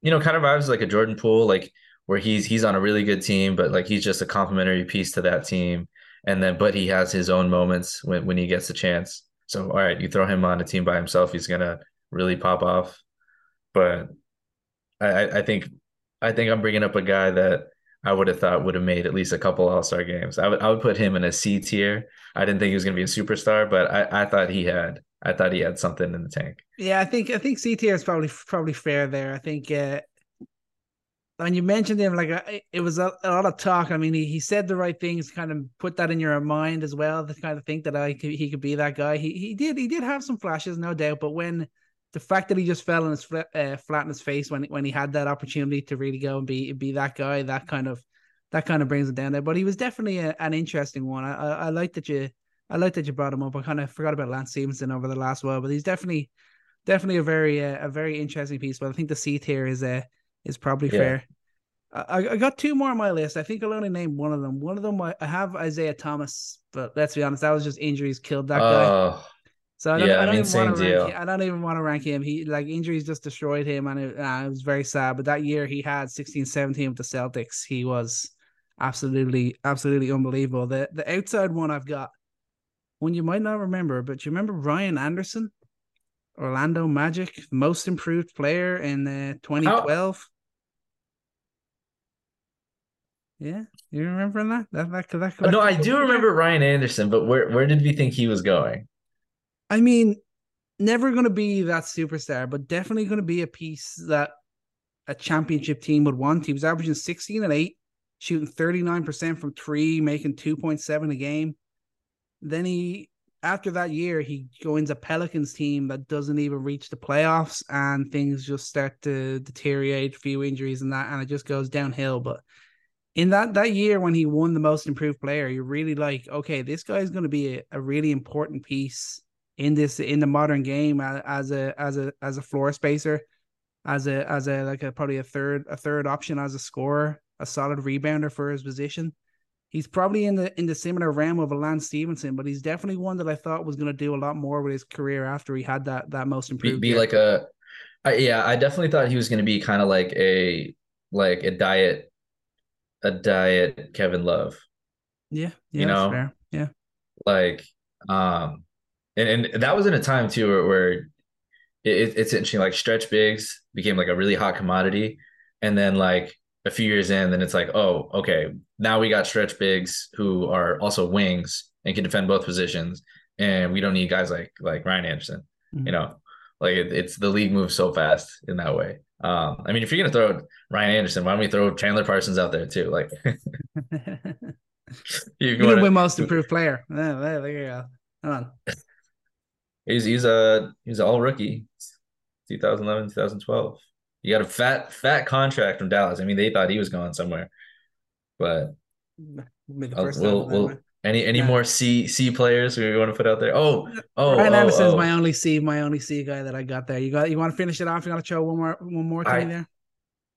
Speaker 2: you know kind of vibes like a Jordan Poole, like where he's he's on a really good team, but like he's just a complementary piece to that team. And then but he has his own moments when, when he gets a chance. So all right, you throw him on a team by himself, he's gonna really pop off. But I, I think I think I'm bringing up a guy that I would have thought would have made at least a couple All Star games. I would I would put him in a C tier. I didn't think he was going to be a superstar, but I, I thought he had I thought he had something in the tank.
Speaker 1: Yeah, I think I think C tier is probably probably fair there. I think uh, when you mentioned him, like it was a, a, lot of talk. I mean, he, he said the right things, kind of put that in your mind as well. The kind of think that I could, he could be that guy. He he did he did have some flashes, no doubt. But when the fact that he just fell on his flat, uh, flat in his face when when he had that opportunity to really go and be be that guy, that kind of that kind of brings it down there. But he was definitely a, an interesting one. I, I, I like that you I like that you brought him up. I kind of forgot about Lance Stephenson over the last while, but he's definitely definitely a very uh, a very interesting piece. But I think the C tier is uh, is probably yeah. fair. I, I got two more on my list. I think I'll only name one of them. One of them I, I have Isaiah Thomas, but let's be honest, that was just injuries killed that guy. Uh, so I don't, yeah, I don't even want to rank. Him. I don't even want to rank him. He like injuries just destroyed him, and it, uh, it was very sad. But that year he had 16, 17 with the Celtics. He was absolutely, absolutely unbelievable. The the outside one I've got one you might not remember, but you remember Ryan Anderson, Orlando Magic, most improved player in uh, 2012. Yeah, you remember that? That that, that,
Speaker 2: that no, I do remember Ryan Anderson, but where where did we think he was going?
Speaker 1: I mean, never going to be that superstar, but definitely going to be a piece that a championship team would want. He was averaging 16 and 8, shooting 39% from three, making 2.7 a game. Then he, after that year, he joins a Pelicans team that doesn't even reach the playoffs, and things just start to deteriorate, a few injuries and that, and it just goes downhill. But in that that year when he won the most improved player, you're really like, okay, this guy is going to be a, a really important piece in this in the modern game as a as a as a floor spacer, as a as a like a probably a third a third option as a scorer, a solid rebounder for his position. He's probably in the in the similar realm of a Lance Stephenson, but he's definitely one that I thought was going to do a lot more with his career after he had that that most improved.
Speaker 2: Be, be like a, I, yeah, I definitely thought he was going to be kind of like a like a diet, a diet Kevin Love.
Speaker 1: Yeah, yeah, you know, yeah,
Speaker 2: like um, and and that was in a time too where, where it, it's interesting. Like stretch bigs became like a really hot commodity, and then like a few years in, then it's like, oh, okay, now we got stretch bigs who are also wings and can defend both positions, and we don't need guys like like Ryan Anderson. Mm-hmm. You know, like it, it's the league moves so fast in that way. Um, I mean, if you're gonna throw Ryan Anderson, why don't we throw Chandler Parsons out there too? Like,
Speaker 1: you, wanna, win most improved player. There, there you go. Come on.
Speaker 2: He's he's a he's all rookie, 2011, 2012. You got a fat fat contract from Dallas. I mean, they thought he was going somewhere, but we'll, we'll, we'll any any yeah. more C C players we want to put out there? Oh, oh,
Speaker 1: Ryan
Speaker 2: oh,
Speaker 1: Anderson
Speaker 2: oh.
Speaker 1: is my only C, my only C guy that I got there. You got you want to finish it off? You want to show one more one more thing there?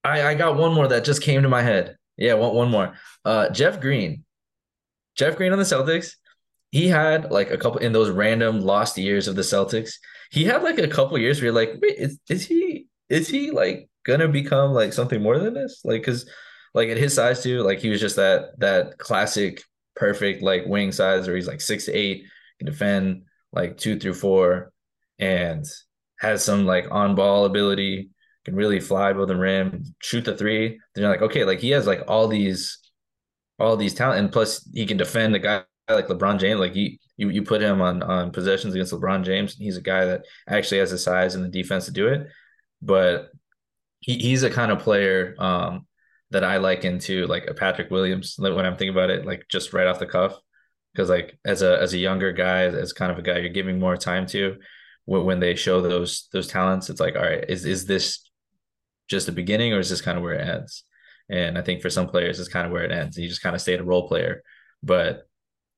Speaker 2: I I got one more that just came to my head. Yeah, one one more. Uh, Jeff Green. Jeff Green on the Celtics he had like a couple in those random lost years of the Celtics. He had like a couple years where you're like, wait, is, is he is he like gonna become like something more than this? Like, cause like at his size too, like he was just that that classic perfect like wing size where he's like six to eight, can defend like two through four, and has some like on ball ability. can really fly above the rim, shoot the three. Then you're like, okay, like he has like all these, all these talent, and plus he can defend a guy like LeBron James. Like he, you you put him on on possessions against LeBron James, he's a guy that actually has the size and the defense to do it. But he, he's a kind of player um, that I liken to like a Patrick Williams when I'm thinking about it, like just right off the cuff. Because like as a as a younger guy, as kind of a guy you're giving more time to, when they show those those talents, it's like, all right, is is this just the beginning or is this kind of where it ends? And I think for some players, it's kind of where it ends. You just kind of stay a role player. But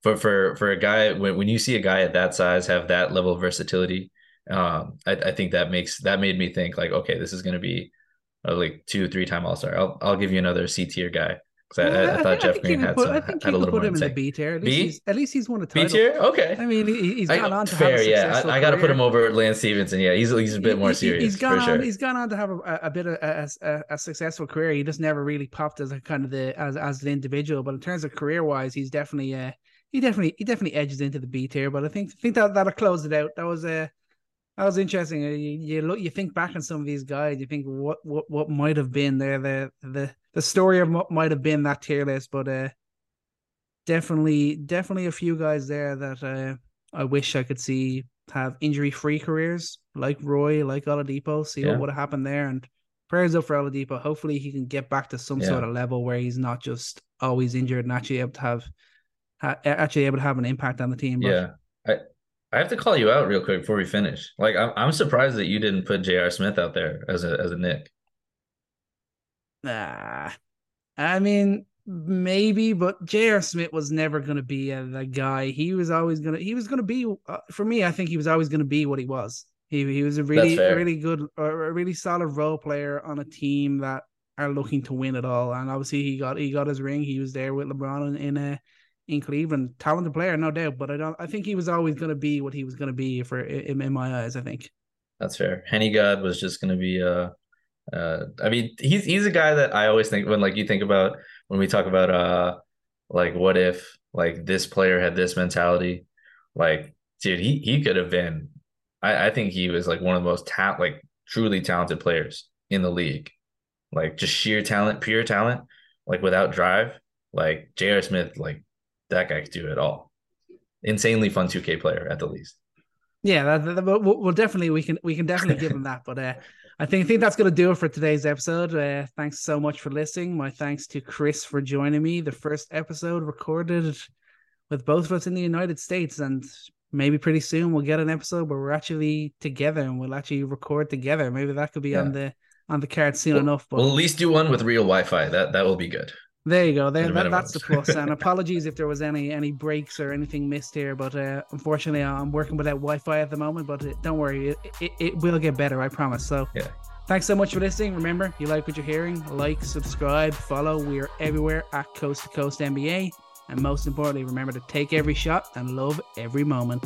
Speaker 2: for for for a guy, when when you see a guy at that size have that level of versatility, um, I, I think that makes that made me think like, okay, this is going to be like two three time All Star. I'll I'll give you another C tier guy because I, I, I, thought Jeff Green had
Speaker 1: put,
Speaker 2: some,
Speaker 1: I think
Speaker 2: had a little
Speaker 1: put
Speaker 2: more
Speaker 1: him in the. B tier. At least,
Speaker 2: B?
Speaker 1: He's, at least he's won a title.
Speaker 2: B tier. okay.
Speaker 1: I mean, he, he's gone
Speaker 2: I,
Speaker 1: on to
Speaker 2: fair,
Speaker 1: have a
Speaker 2: yeah. I, I got to put him over Lance Stephenson. Yeah, he's he's a bit more
Speaker 1: He- he-
Speaker 2: serious
Speaker 1: He's gone
Speaker 2: for
Speaker 1: on.
Speaker 2: sure.
Speaker 1: He's gone on to have a, a bit of a, a, a successful career. He just never really popped as a kind of the as as an individual. But in terms of career wise, he's definitely uh he definitely he definitely edges into the B tier. But I think think that that'll close it out. That was uh, that was interesting. Uh, You, you look you think back on some of these guys. You think what what what might have been there the the the story of what might have been that tier list. But uh, definitely definitely a few guys there that uh I wish I could see have injury free careers like Roy, like Oladipo. See
Speaker 2: Yeah.
Speaker 1: what would have happened there, and prayers up for Oladipo. Hopefully, he can get back to some
Speaker 2: Yeah.
Speaker 1: sort of level where he's not just always injured and actually able to have, ha- actually able to have an impact on the team. But
Speaker 2: Yeah. I I have to call you out real quick before we finish. Like I'm I'm surprised that you didn't put J.R. Smith out there as a as a Knick.
Speaker 1: Nah, I mean maybe, but J.R. Smith was never going to be a, the guy. He was always gonna. He was going to be uh, for me. I think he was always going to be what he was. He he was a really really good, uh, a really solid role player on a team that are looking to win it all. And obviously he got he got his ring. He was there with LeBron in in, uh, in Cleveland, talented player, no doubt. But I don't. I think he was always going to be what he was going to be for in, in my eyes. I think.
Speaker 2: That's fair. Henny God was just gonna be uh uh I mean he's he's a guy that I always think when like you think about when we talk about uh like what if like this player had this mentality like dude he he could have been I I think he was like one of the most ta- like truly talented players in the league like just sheer talent pure talent like without drive like J.R. Smith like that guy could do it all insanely fun 2K player at the least
Speaker 1: Yeah, that, that, we'll, we'll definitely we can we can definitely give him that. But uh, I think I think that's gonna do it for today's episode. Uh, thanks so much for listening. My thanks to Chris for joining me. The first episode recorded with both of us in the United States, and maybe pretty soon we'll get an episode where we're actually together and we'll actually record together. Maybe that could be on the on the card soon
Speaker 2: Well-
Speaker 1: enough. But
Speaker 2: We'll at least do one with real Wi-Fi. That that will be good.
Speaker 1: There you go. There,
Speaker 2: At
Speaker 1: that, that's the plus. And apologies if there was any any breaks or anything missed here, but uh, unfortunately, I'm working without Wi-Fi at the moment. But uh, don't worry, it, it, it will get better. I promise. So,
Speaker 2: Yeah.
Speaker 1: thanks so much for listening. Remember, you like what you're hearing, like, subscribe, follow. We are everywhere at Coast to Coast NBA, and most importantly, remember to take every shot and love every moment.